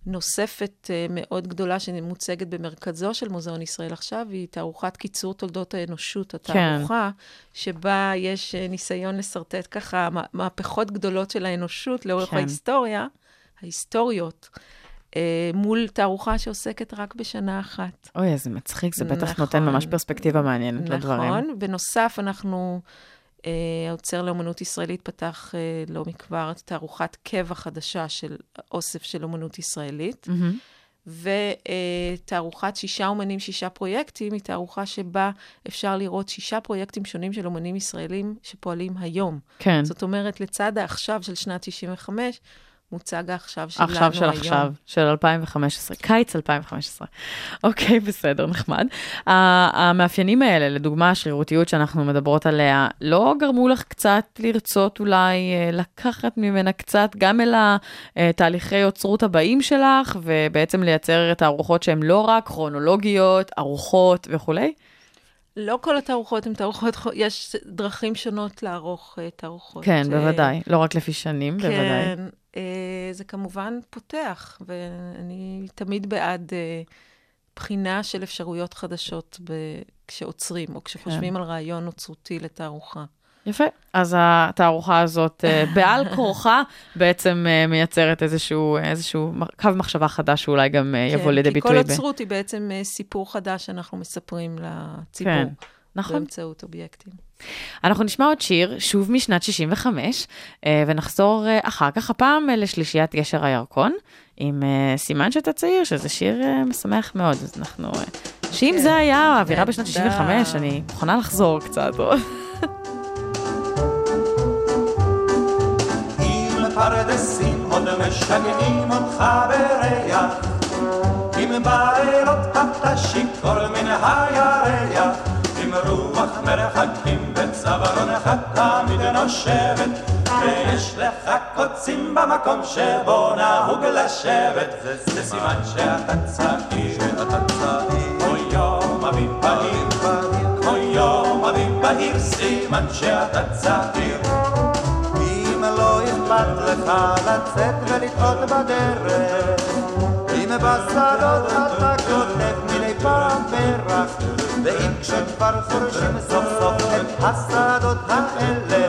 נוספת אה, מאוד גדולה שמוצגת במרכזו של מוזיאון ישראל עכשיו, היא תערוכת קיצור תולדות האנושות, התערוכה, שבה יש אה, ניסיון לשרטט ככה מה- מהפכות גדולות של האנושות לאורך כן. ההיסטוריה, ההיסטוריות. אה, מול תערוכה שעוסקת רק בשנה אחת. אוי, איזה מצחיק, זה בטח נכון. נותן ממש פרספקטיבה מעניינת לדברים. נכון. בנוסף, אנחנו, אה, האוצר לאומנות ישראלית פתח אה, לא מכבר תערוכת קבע חדשה של אוסף של אומנות ישראלית, מהמם. ותערוכת שישה אומנים, שישה פרויקטים, היא תערוכה שבה אפשר לראות שישה פרויקטים שונים של אומנים ישראלים שפועלים היום. כן. זאת אומרת, לצד העכשיו של שנת 95, מוצג העכשיו שלנו עכשיו של היום. עכשיו, של 2015, קיץ 2015. אוקיי, בסדר, נחמד. המאפיינים האלה, לדוגמה, השרירותיות שאנחנו מדברות עליה, לא גרמו לך קצת לרצות אולי אה, לקחת ממנה קצת גם אל התהליכי יוצרות הבאים שלך, ובעצם לייצר את הארוחות שהן לא רק כרונולוגיות, ארוחות וכולי? לא כל התערוכות הן תערוכות, יש דרכים שונות לערוך אה, תערוכות. כן, אה, בוודאי. לא רק לפי שנים, בוודאי. כן, זה כמובן פותח, ואני תמיד בעד בחינה של אפשרויות חדשות ב... כשעוצרים, או כשחושבים כן. על רעיון אוצרותי לתערוכה. יפה. אז התערוכה הזאת, אה, בעל כורחה, בעצם אה, מייצרת איזשהו, איזשהו קו מחשבה חדש שאולי גם אה, יבוא לידי ביטוי. כן, כי ב- כל אוצרות היא בעצם סיפור חדש שאנחנו מספרים לציבור. כן, נכון. באמצעות אובייקטים. אנחנו נשמע עוד שיר, שוב משנת 65, אה, ונחזור אחר כך, הפעם לשלישיית גשר הירקון, עם סימן שאתה צעיר, שזה שיר משמח מאוד, אז אנחנו... שאם כן. זה היה האווירה בשנת נהדר. 65, אני מוכנה לחזור קצת. פרדסים עוד משגעים אותך בריח. עם בלילות אתה שיכור מן הירח. עם רוח מרחקים בצווארונך תמיד נושבת. ויש לך קוצים במקום שבו נהוג לשבת. זה סימן שאתה צעיר. כמו יום אביב בהיר. כמו יום אביב בהיר סימן שאתה צעיר אכפת לך לצאת ולטעות בדרך. אם בשדות אתה כותב מדי פעם פרח ואם כשכבר חורשים סוף סוף את השדות האלה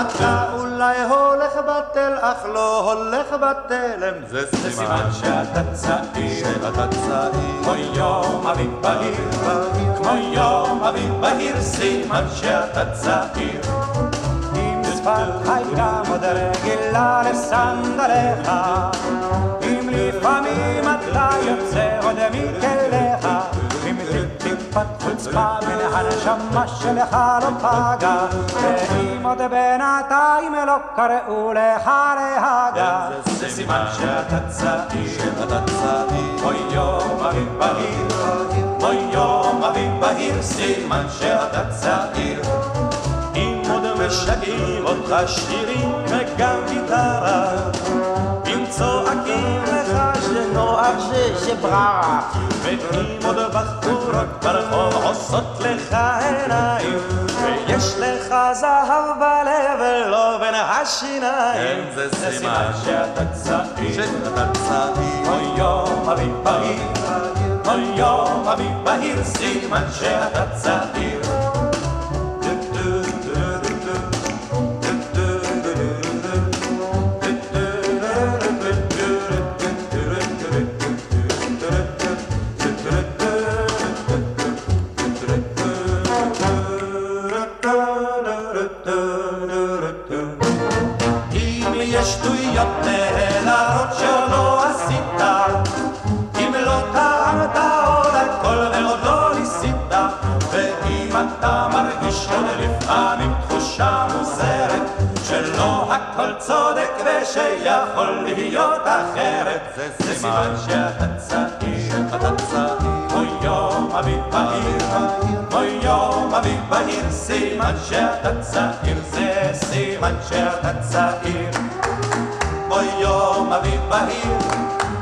אתה אולי הולך בטל אך לא הולך בתלם. זה סימן שאתה צעיר. שאתה צעיר. כמו יום אביב בהיר. כמו יום אביב בהיר סימן שאתה צעיר הייתה עוד רגילה לסנדליך אם לפעמים אתה יוצא עוד מכליך אם טיפת חוצפה מן הנשמה שלך לא פגה ואם עוד בינתיים לא קראו לך להגה זה סימן שאתה צעיר שאתה צעיר אוי יום אביב בהיר אוי יום אביב בהיר סימן שאתה צעיר משגעים אותך שירים וגם גיטרה. אם צועקים לך שנוח ששבררה ואם עוד בחורות ברחוב עושות לך עיניים. ויש לך זהב בלב ולא בין השיניים. זה סימן. שאתה צעיר. שאתה צעיר. אוי יום אביב בהיר. אוי יום אביב בהיר. סימן שאתה צעיר ושיכול להיות אחרת, זה סימן. שאתה צעיר, אתה צעיר, אוי יום אביב בהיר, אוי יום אביב בהיר, סימן שאתה צעיר, זה סימן שאתה צעיר. אוי יום אביב בהיר,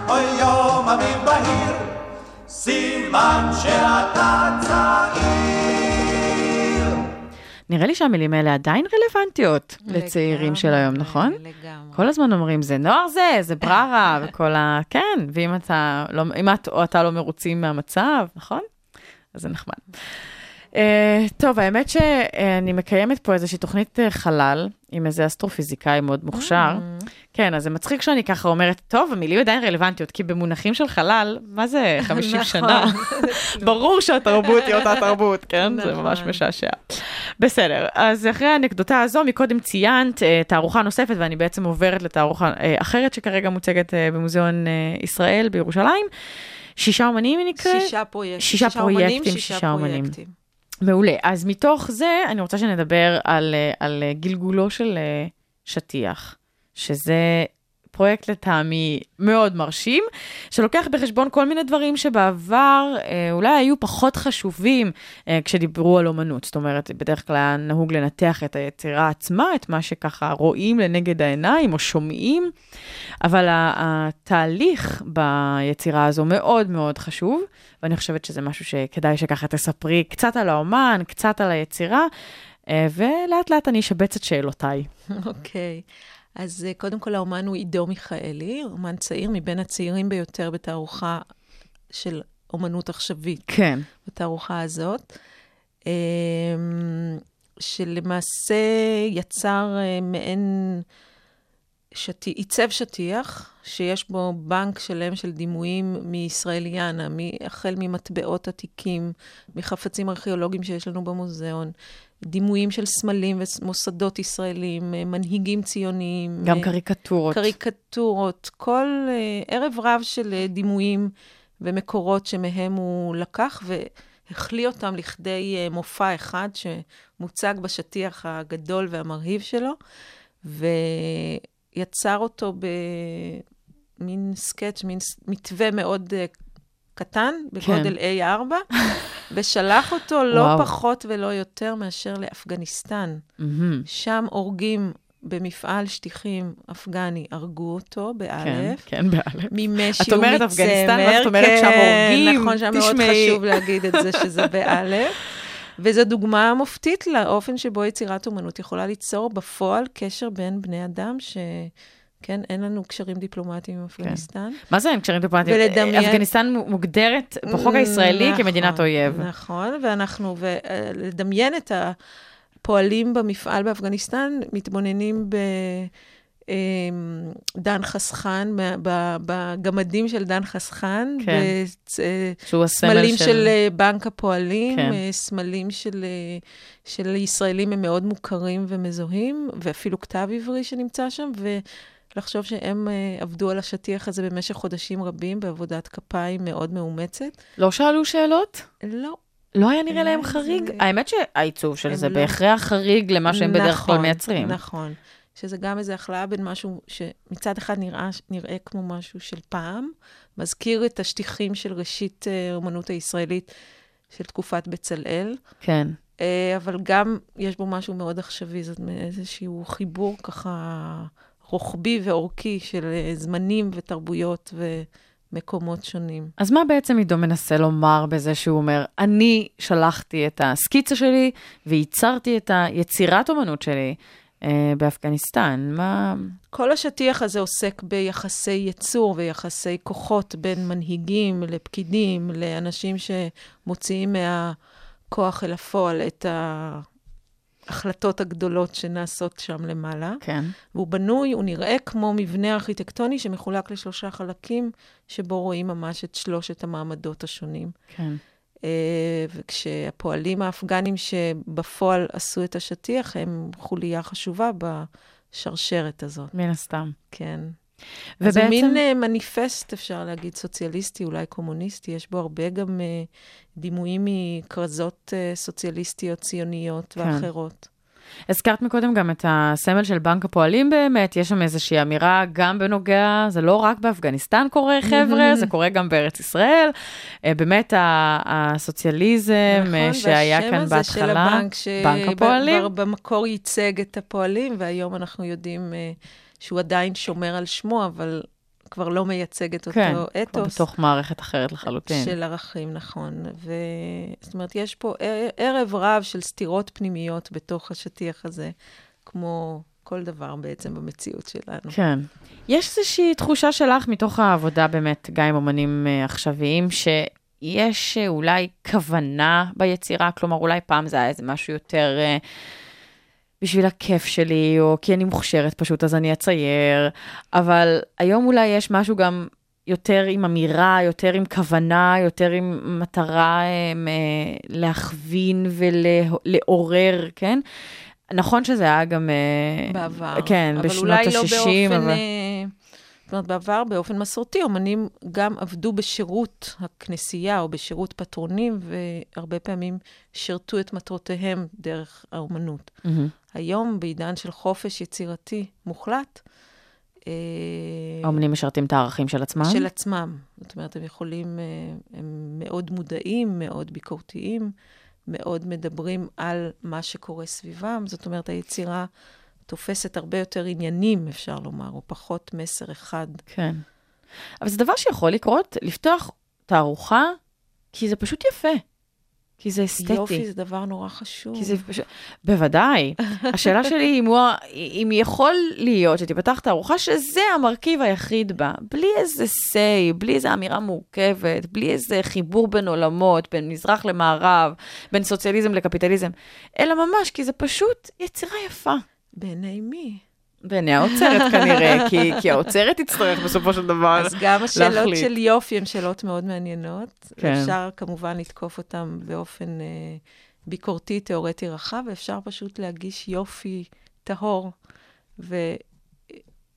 אוי יום אביב בהיר, סימן שאתה צעיר. נראה לי שהמילים האלה עדיין רלוונטיות לצעירים של היום, נכון? לגמרי. כל הזמן אומרים, זה נוער זה, זה בררה, וכל ה... כן, ואם אתה לא, אם את או אתה לא מרוצים מהמצב, נכון? אז זה נחמד. אה, טוב, האמת שאני מקיימת פה איזושהי תוכנית אה, חלל עם איזה אסטרופיזיקאי מאוד מוכשר. כן, אז זה מצחיק שאני ככה אומרת, טוב, המילים עדיין רלוונטיות, כי במונחים של חלל, מה זה 50 נכון. שנה? ברור שהתרבות היא אותה תרבות, כן? זה נכון. ממש משעשע. בסדר, אז אחרי האנקדוטה הזו, מקודם ציינת אה, תערוכה נוספת, ואני בעצם עוברת לתערוכה אה, אחרת שכרגע מוצגת אה, במוזיאון אה, ישראל בירושלים. שישה אומנים היא נקראת? שישה פרויקטים. שישה פרויקטים, שישה אומנים. פרויקטים. מעולה. אז מתוך זה, אני רוצה שנדבר על, אה, על אה, גלגולו של אה, שטיח, שזה פרויקט לטעמי מאוד מרשים, שלוקח בחשבון כל מיני דברים שבעבר אה, אולי היו פחות חשובים אה, כשדיברו על אומנות. זאת אומרת, בדרך כלל נהוג לנתח את היצירה עצמה, את מה שככה רואים לנגד העיניים או שומעים, אבל התהליך ביצירה הזו מאוד מאוד חשוב, ואני חושבת שזה משהו שכדאי שככה תספרי קצת על האומן, קצת על היצירה, אה, ולאט לאט אני אשבץ את שאלותיי. אוקיי. אז אה, קודם כל, האומן הוא עידו מיכאלי, אומן צעיר מבין הצעירים ביותר בתערוכה של אומנות עכשווית, כן. בתערוכה הזאת, אמ, שלמעשה יצר אה, מעין, שתי, עיצב שטיח, שיש בו בנק שלם של דימויים מישראליאנה, החל ממטבעות עתיקים, מחפצים ארכיאולוגיים שיש לנו במוזיאון, דימויים של סמלים ומוסדות ישראלים, אה, מנהיגים ציוניים. גם אה, קריקטורות. קריקטורות, כל uh, ערב רב של דימויים ומקורות שמהם הוא לקח והחליא אותם לכדי מופע אחד שמוצג בשטיח הגדול והמרהיב שלו, ויצר אותו במין סקץ', מין מתווה מאוד קטן, בגודל A4, ושלח אותו לא וואו. פחות ולא יותר מאשר לאפגניסטן. מהמם. שם הורגים במפעל שטיחים אפגני, הרגו אותו כן, באלף. כן, באלף. מימי את שיעור אומרת מצמר. אפגניסטן, ואת אומרת שם הורגים. כן, נכון, שהיה מאוד. חשוב להגיד את זה, שזה באלף. וזו דוגמה מופתית לאופן שבו יצירת אומנות יכולה ליצור בפועל קשר בין בני אדם, שכן, אין לנו קשרים דיפלומטיים עם אפגניסטן. מה זה אין קשרים דיפלומטיים? ולדמיין- אפגניסטן מוגדרת בחוק הישראלי נכון, כמדינת אויב. נכון, ואנחנו, ולדמיין את הפועלים במפעל באפגניסטן, מתבוננים ב... אמ, דן חסכן, בגמדים של דן חסכן, כן. אה, סמלים של... של אה, בנק הפועלים, כן. אה, סמלים של, אה, של ישראלים הם מאוד מוכרים ומזוהים, ואפילו כתב עברי שנמצא שם, ולחשוב שהם אה, עבדו על השטיח הזה במשך חודשים רבים בעבודת כפיים מאוד מאומצת. לא שאלו שאלות? לא. לא היה נראה להם זה- חריג? האמת שהעיצוב של זה לא- בהכרח חריג למה שהם בדרך כלל נכון, מייצרים. נכון. שזה גם איזו הכלאה בין משהו שמצד אחד נראה, נראה כמו משהו של פעם, מזכיר את השטיחים של ראשית אה, האומנות הישראלית של תקופת בצלאל, כן. אה, אבל גם יש בו משהו מאוד עכשווי, זאת אומרת, איזשהו חיבור ככה רוחבי ואורכי של אה, זמנים ותרבויות ומקומות שונים. אז מה בעצם עידו מנסה לומר בזה שהוא אומר, אני שלחתי את הסקיצה שלי וייצרתי את היצירת אומנות שלי אה, באפגניסטן? מה... כל השטיח הזה עוסק ביחסי ייצור ויחסי כוחות בין מנהיגים לפקידים, לאנשים שמוציאים מהכוח אל הפועל את ההחלטות הגדולות שנעשות שם למעלה. כן. והוא בנוי, הוא נראה כמו מבנה ארכיטקטוני שמחולק לשלושה חלקים, שבו רואים ממש את שלושת המעמדות השונים. כן. אה, וכשהפועלים האפגנים שבפועל עשו את השטיח, הם חוליה חשובה בשרשרת הזאת. מן הסתם. כן. ובעצם... זה מין uh, מניפסט, אפשר להגיד, סוציאליסטי, אולי קומוניסטי. יש בו הרבה גם uh, דימויים מכרזות uh, סוציאליסטיות, ציוניות כן. ואחרות. הזכרת מקודם גם את הסמל של בנק הפועלים באמת, יש שם איזושהי אמירה גם בנוגע, זה לא רק באפגניסטן קורה, חבר'ה, זה קורה גם בארץ ישראל. אה, באמת הסוציאליזם אה, שהיה כאן והשם הזה של בהתחלה, הבנק, בנק הפועלים. שכבר במקור ייצג את הפועלים, והיום אנחנו יודעים uh, שהוא עדיין שומר על שמו, אבל כבר לא מייצג את אותו כן, כבר אתוס. בתוך מערכת אחרת לחלוטין. של ערכים, נכון. ו... זאת אומרת, יש פה ער- ערב רב של סתירות פנימיות בתוך השטיח הזה, כמו כל דבר בעצם במציאות שלנו. כן. יש איזושהי תחושה שלך מתוך העבודה באמת, גם עם אומנים אה, עכשוויים, יש אה, אולי כוונה ביצירה? כלומר, אולי פעם זה היה איזה משהו יותר אה, בשביל הכיף שלי, או כי אני מוכשרת פשוט, אז אני אצייר, אבל היום אולי יש משהו גם יותר עם אמירה, יותר עם כוונה, יותר עם מטרה אה, מ- להכווין ולעורר, כן? נכון שזה היה גם... אה, בעבר. כן, אבל בשנות אולי לא ה-60, באופן, אבל... אה, זאת אומרת, בעבר באופן מסורתי, אומנים גם עבדו בשירות הכנסייה או בשירות פטרונים, והרבה פעמים שירתו את מטרותיהם דרך האומנות. מהמם. היום, בעידן של חופש יצירתי מוחלט, אה, האומנים משרתים את הערכים של עצמם? של עצמם. זאת אומרת, הם יכולים, אה, הם מאוד מודעים, מאוד ביקורתיים, מאוד מדברים על מה שקורה סביבם. זאת אומרת, היצירה תופסת הרבה יותר עניינים, אפשר לומר, או פחות מסר אחד. כן. אבל זה דבר שיכול לקרות, לפתוח תערוכה, כי זה פשוט יפה. כי זה אסתטי. יופי זה דבר נורא חשוב. כי זה פשוט... בוודאי. השאלה שלי אם, הוא, אם יכול להיות שתיפתח תערוכה שזה המרכיב היחיד בה, בלי איזה say, בלי איזה אמירה מורכבת, בלי איזה חיבור בין עולמות, בין מזרח למערב, בין סוציאליזם לקפיטליזם, אלא ממש, כי זה פשוט יצירה יפה. בעיני מי? בעיני האוצרת כנראה, כי, כי האוצרת תצטרך בסופו של דבר אז גם השאלות להחליט. של יופי הן שאלות מאוד מעניינות. כן. אפשר כמובן לתקוף אותן באופן אה, ביקורתי, תיאורטי רחב, ואפשר פשוט להגיש יופי טהור, ולא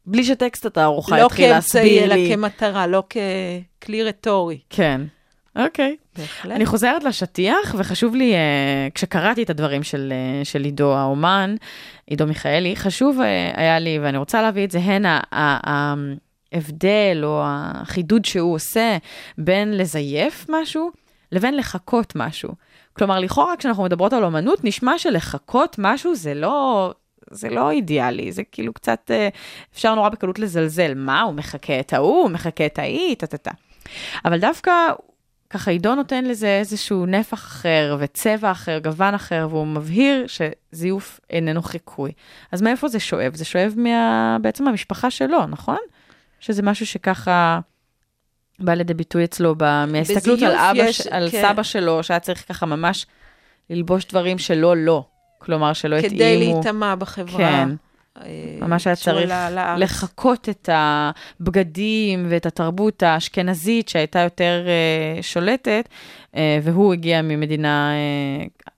בלי שטקסט התערוכה יתחיל כאמצעי, להסביר אלא לי. כמטרה, לא ככלי רטורי. כן. אוקיי. בהחלט. אני חוזרת לשטיח, וחשוב לי, אה, כשקראתי את הדברים של, אה, של עידו האומן, עידו מיכאלי, חשוב אה, היה לי, ואני רוצה להביא את זה הנה, ההבדל או החידוד שהוא עושה בין לזייף משהו לבין לחקות משהו. כלומר, לכאורה כשאנחנו מדברות על אומנות, נשמע שלחקות משהו זה לא... זה לא אידיאלי, זה כאילו קצת, אפשר נורא בקלות לזלזל. מה, הוא מחקה את ההוא, הוא מחקה את ההיא, טה-טה-טה. אבל דווקא ככה עידו נותן לזה איזשהו נפח אחר וצבע אחר, גוון אחר, והוא מבהיר שזיוף איננו חיקוי. אז מאיפה זה שואב? זה שואב מה... בעצם מהמשפחה שלו, נכון? שזה משהו שככה בא לידי ביטוי אצלו ב... מההסתכלות על, אבא, יש- ש... על כן. סבא שלו, שהיה צריך ככה ממש ללבוש דברים שלא לא. כלומר, שלא התאימו. כדי להיטמע בחברה. כן. אה, ממש היה צריך. לחקות את הבגדים ואת התרבות האשכנזית שהייתה יותר uh, שולטת, uh, והוא הגיע ממדינה uh,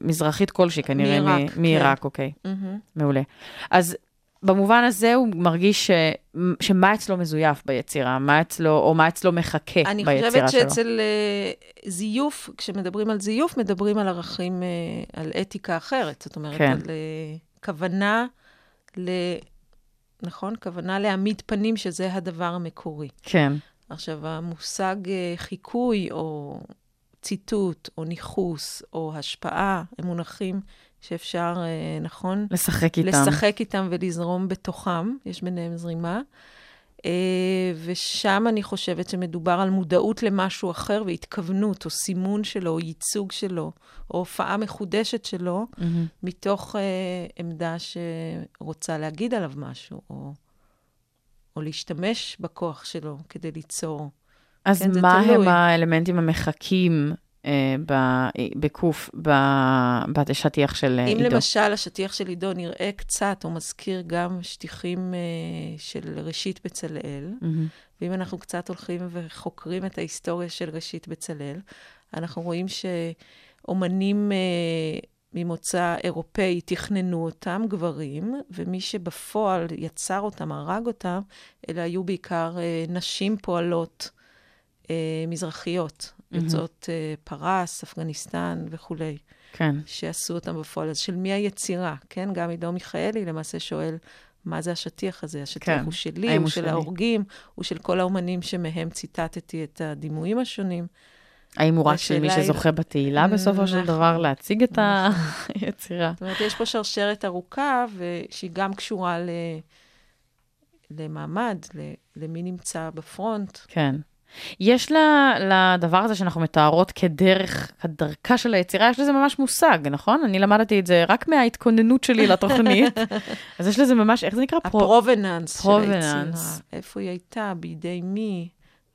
מזרחית כלשהי, כנראה מעיראק, מ- כן. מעיראק, אוקיי, מהמם. מעולה. אז במובן הזה הוא מרגיש ש... שמה אצלו מזויף ביצירה, מה אצלו, או מה אצלו מחכה אני ביצירה חושבת שלו. שאצל אה, זיוף, כשמדברים על זיוף, מדברים על ערכים, אה, על אתיקה אחרת. זאת אומרת, כן. על אה, כוונה ל... נכון? כוונה להעמיד פנים שזה הדבר המקורי. כן, עכשיו, המושג אה, חיקוי, או ציטוט, או ניכוס, או השפעה, הם מונחים שאפשר, אה, נכון? לשחק איתם. לשחק איתם ולזרום בתוכם, יש ביניהם זרימה. אה, ושם אני חושבת שמדובר על מודעות למשהו אחר והתכוונות, או סימון שלו, או ייצוג שלו, או הופעה מחודשת שלו, מהמם. מתוך אה, עמדה שרוצה להגיד עליו משהו, או, או להשתמש בכוח שלו כדי ליצור. אז כן, מה. הם האלמנטים המחקים ב- בקוף, ב- בשטיח של אה, אם עידו? למשל השטיח של עידו נראה קצת, או מזכיר גם שטיחים אה, של ראשית בצלאל. ואם אנחנו קצת הולכים וחוקרים את ההיסטוריה של ראשית בצלאל, אנחנו רואים שאומנים אה, ממוצא אירופאי תכננו אותם, גברים, ומי שבפועל יצר אותם, הרג אותם, אלה היו בעיקר אה, נשים פועלות אה, מזרחיות, יוצאות אה, פרס, אפגניסטן וכולי. כן. שעשו אותם בפועל. אז של מי היצירה, כן? גם עידו מיכאלי למעשה שואל, מה זה השטיח הזה? השטיח כן. הוא שלי, הוא של שלי? ההורגים, הוא של כל האומנים שמהם ציטטתי את הדימויים השונים. האם הוא רק של מי השאלה היא- שזוכה בתהילה בסופו של נכון. דבר להציג את היצירה? זאת אומרת, יש פה שרשרת ארוכה, ושהיא גם קשורה ל... למעמד, ל... למי נמצא בפרונט. כן. יש לה, לדבר הזה שאנחנו מתארות כדרך, כדרכה של היצירה, יש לזה ממש מושג, נכון? אני למדתי את זה רק מההתכוננות שלי לתוכנית. אז יש לזה ממש, איך זה נקרא? פרו- הפרובננס של. היצירה. איפה היא הייתה, בידי מי,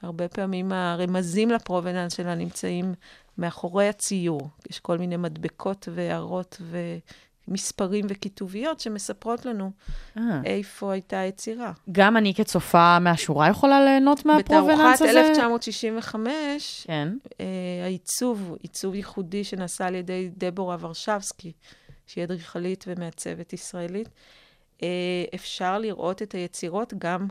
הרבה פעמים הרמזים לפרובננס שלה נמצאים מאחורי הציור. יש כל מיני מדבקות והערות ומספרים וכיתוביות שמספרות לנו אה. איפה הייתה היצירה. גם אני כצופה מהשורה יכולה ליהנות מהפרובננס בתערוכת הזה? 1965, כן. אה, העיצוב, עיצוב ייחודי שנעשה על ידי דבורה ורשבסקי, שהיא אדריכלית ומעצבת ישראלית, אה, אפשר לראות את היצירות גם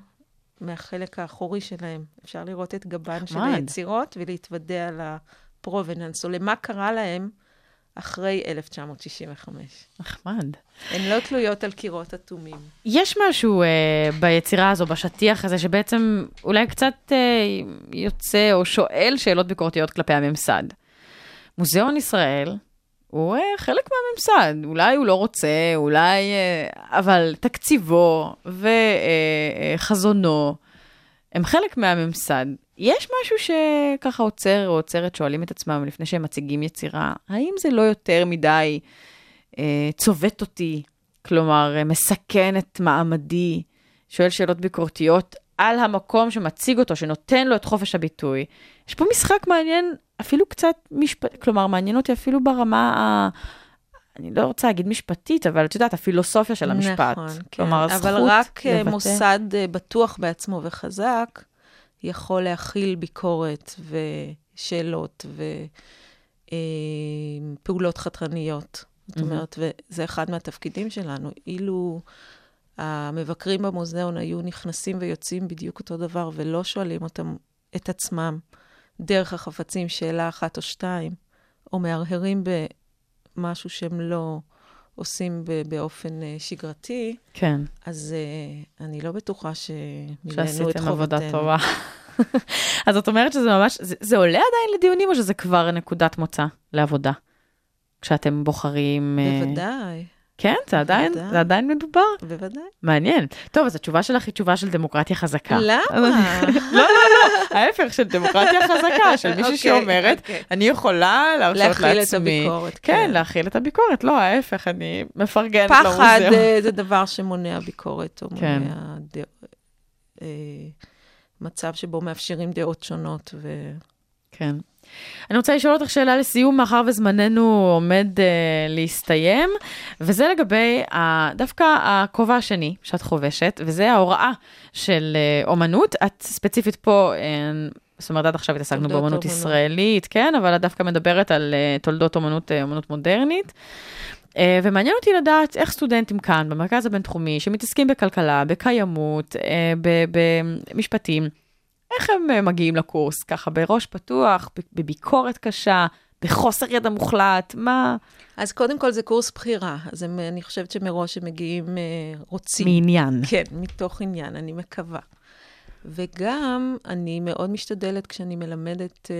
מהחלק האחורי שלהם. אפשר לראות את גבן של. היצירות ולהתוודע לפרובננס, או למה קרה להם אחרי 1965. נחמד. הן לא תלויות על קירות אטומים. יש משהו אה, ביצירה הזו, בשטיח הזה, שבעצם אולי קצת אה, יוצא או שואל שאלות ביקורתיות כלפי הממסד. מוזיאון ישראל הוא אה, חלק מהממסד, אולי הוא לא רוצה, אולי... אה, אבל תקציבו וחזונו הם חלק מהממסד. יש משהו שככה עוצר או עוצרת שואלים את עצמם לפני שהם מציגים יצירה, האם זה לא יותר מדי אה, צובט אותי, כלומר, אה, מסכן את מעמדי, שואל שאלות ביקורתיות על המקום שמציג אותו, שנותן לו את חופש הביטוי. יש פה משחק מעניין, אפילו קצת משפט, כלומר, מעניין אותי אפילו ברמה ה... אני לא רוצה להגיד משפטית, אבל את יודעת, הפילוסופיה של המשפט. נכון, כן. כלומר, הזכות אבל רק אה, לבטא. מוסד אה, בטוח בעצמו וחזק יכול להכיל ביקורת ושאלות ופעולות חתרניות. זאת מהמם. אומרת, וזה אחד מהתפקידים שלנו. אילו המבקרים במוזיאון היו נכנסים ויוצאים בדיוק אותו דבר, ולא שואלים אותם, את עצמם, דרך החפצים, שאלה אחת או שתיים, או מהרהרים במשהו שהם לא עושים באופן אה, שגרתי, כן, אז uh, אני לא בטוחה שמילאנו את שעשיתם חובתנו. עבודה טובה. אז את אומרת שזה ממש, זה, זה עולה עדיין לדיונים, או שזה כבר נקודת מוצא לעבודה? כשאתם בוחרים... אה, בוודאי, כן, זה עדיין, בוודאי. זה עדיין מדובר. בוודאי. מעניין. טוב, אז התשובה שלך היא תשובה של דמוקרטיה חזקה. למה? לא, לא, לא, ההפך של דמוקרטיה חזקה, של מישהי אוקיי, שאומרת, אוקיי. אני יכולה להרשות לעצמי. להכיל את הביקורת, כן, כן. להכיל את הביקורת. לא, ההפך, אני מפרגנת פחד למוזיאון. אה, זה דבר שמונע ביקורת, או כן. מונע ד... אה, מצב שבו מאפשרים דעות שונות. ו... כן. אני רוצה לשאול אותך שאלה לסיום, מאחר וזמננו עומד uh, להסתיים, וזה לגבי ה, דווקא הכובע השני שאת חובשת, וזה ההוראה של uh, אומנות. את ספציפית פה, uh, זאת אומרת, עד עכשיו התעסקנו אומנות. ישראלית, כן, אבל את דווקא מדברת על uh, תולדות אומנות, uh, אומנות מודרנית. Uh, ומעניין אותי לדעת איך סטודנטים כאן, במרכז הבינתחומי, שמתעסקים בכלכלה, בקיימות, uh, במשפטים, איך הם אה, מגיעים לקורס? ככה בראש פתוח, בביקורת קשה, בחוסר ידע מוחלט, מה? אז קודם כל זה קורס בחירה, אז הם, אני חושבת שמראש הם מגיעים אה, רוצים. מעניין. כן, מתוך עניין, אני מקווה. וגם, אני מאוד משתדלת כשאני מלמדת אה,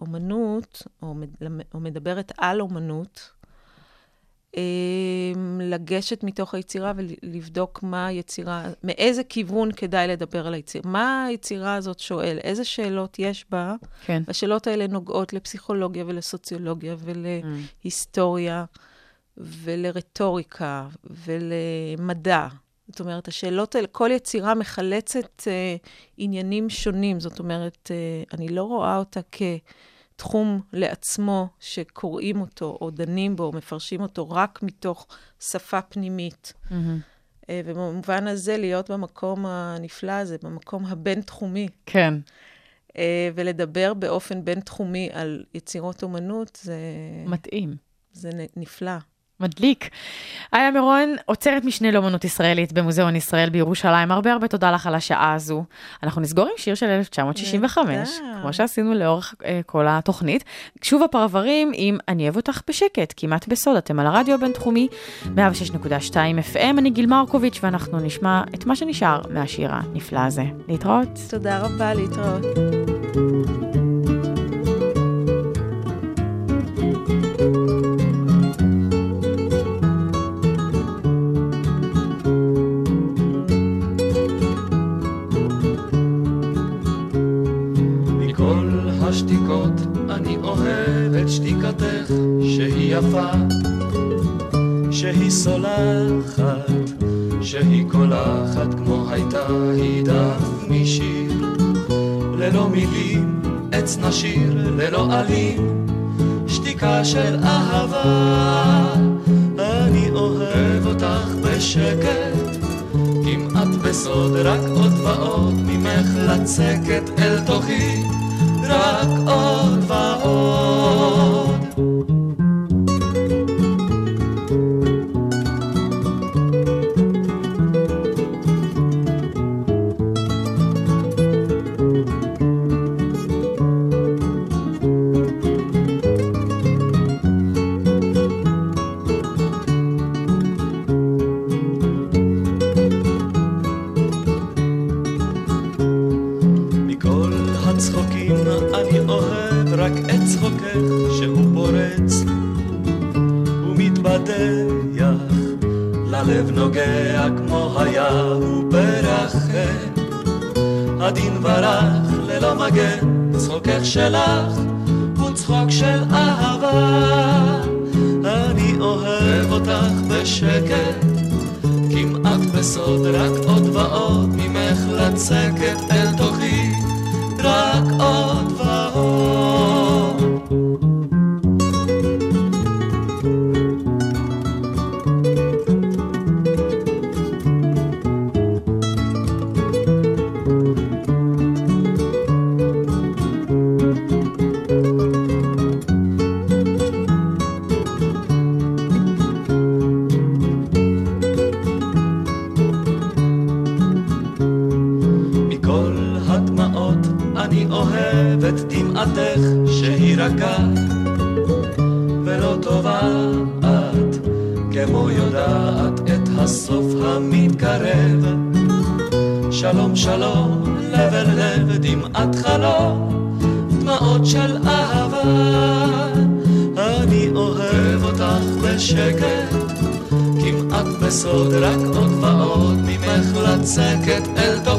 אומנות, או, מד- או מדברת על אומנות, לגשת מתוך היצירה ולבדוק מה היצירה, מאיזה כיוון כדאי לדבר על היצירה. מה היצירה הזאת שואל? איזה שאלות יש בה? כן. השאלות האלה נוגעות לפסיכולוגיה ולסוציולוגיה ולהיסטוריה ולרטוריקה ולמדע. זאת אומרת, השאלות האלה, כל יצירה מחלצת אה, עניינים שונים. זאת אומרת, אה, אני לא רואה אותה כתחום לעצמו שקוראים אותו או דנים בו או מפרשים אותו רק מתוך שפה פנימית. אה, ובמובן הזה, להיות במקום הנפלא הזה, במקום הבינתחומי, כן. אה, ולדבר באופן בינתחומי על יצירות אומנות, זה, מתאים. זה נפלא. מדליק. איה מירון, עוצרת משנה לאומנות ישראלית במוזיאון ישראל בירושלים. הרבה הרבה תודה לך על השעה הזו. אנחנו נסגור עם שיר של 1965, נהדר. כמו שעשינו לאורך אה, כל התוכנית. שוב הפרברים עם אני אוהב אותך בשקט, כמעט בסוד. אתם על הרדיו הבינתחומי, 106.2 FM. אני גיל מרקוביץ', ואנחנו נשמע את מה שנשאר מהשיר הנפלא הזה. להתראות. תודה רבה, להתראות. היא משיר. ללא מילים, עץ נשיר ללא עלים, שתיקה של אהבה. אני אוהב אותך בשקט, כמעט בסוד, רק עוד ועוד ממך לצקת אל תוכי, רק עוד ועוד. רק את צחוקך שהוא פורץ ומתבדח ללב נוגע כמו היה הוא ברחם הדין ורח ללא מגן צחוקך שלך הוא צחוק של אהבה. אני אוהב אותך בשקט כמעט בסוד, רק עוד ועוד ממך לצקת אל תוכי, רק עוד שלום שלום לב אל לב דמעת חלום דמעות של אהבה. אני אוהב אותך בשקט כמעט בסוד, רק עוד ועוד ממך לצקת. אל תוך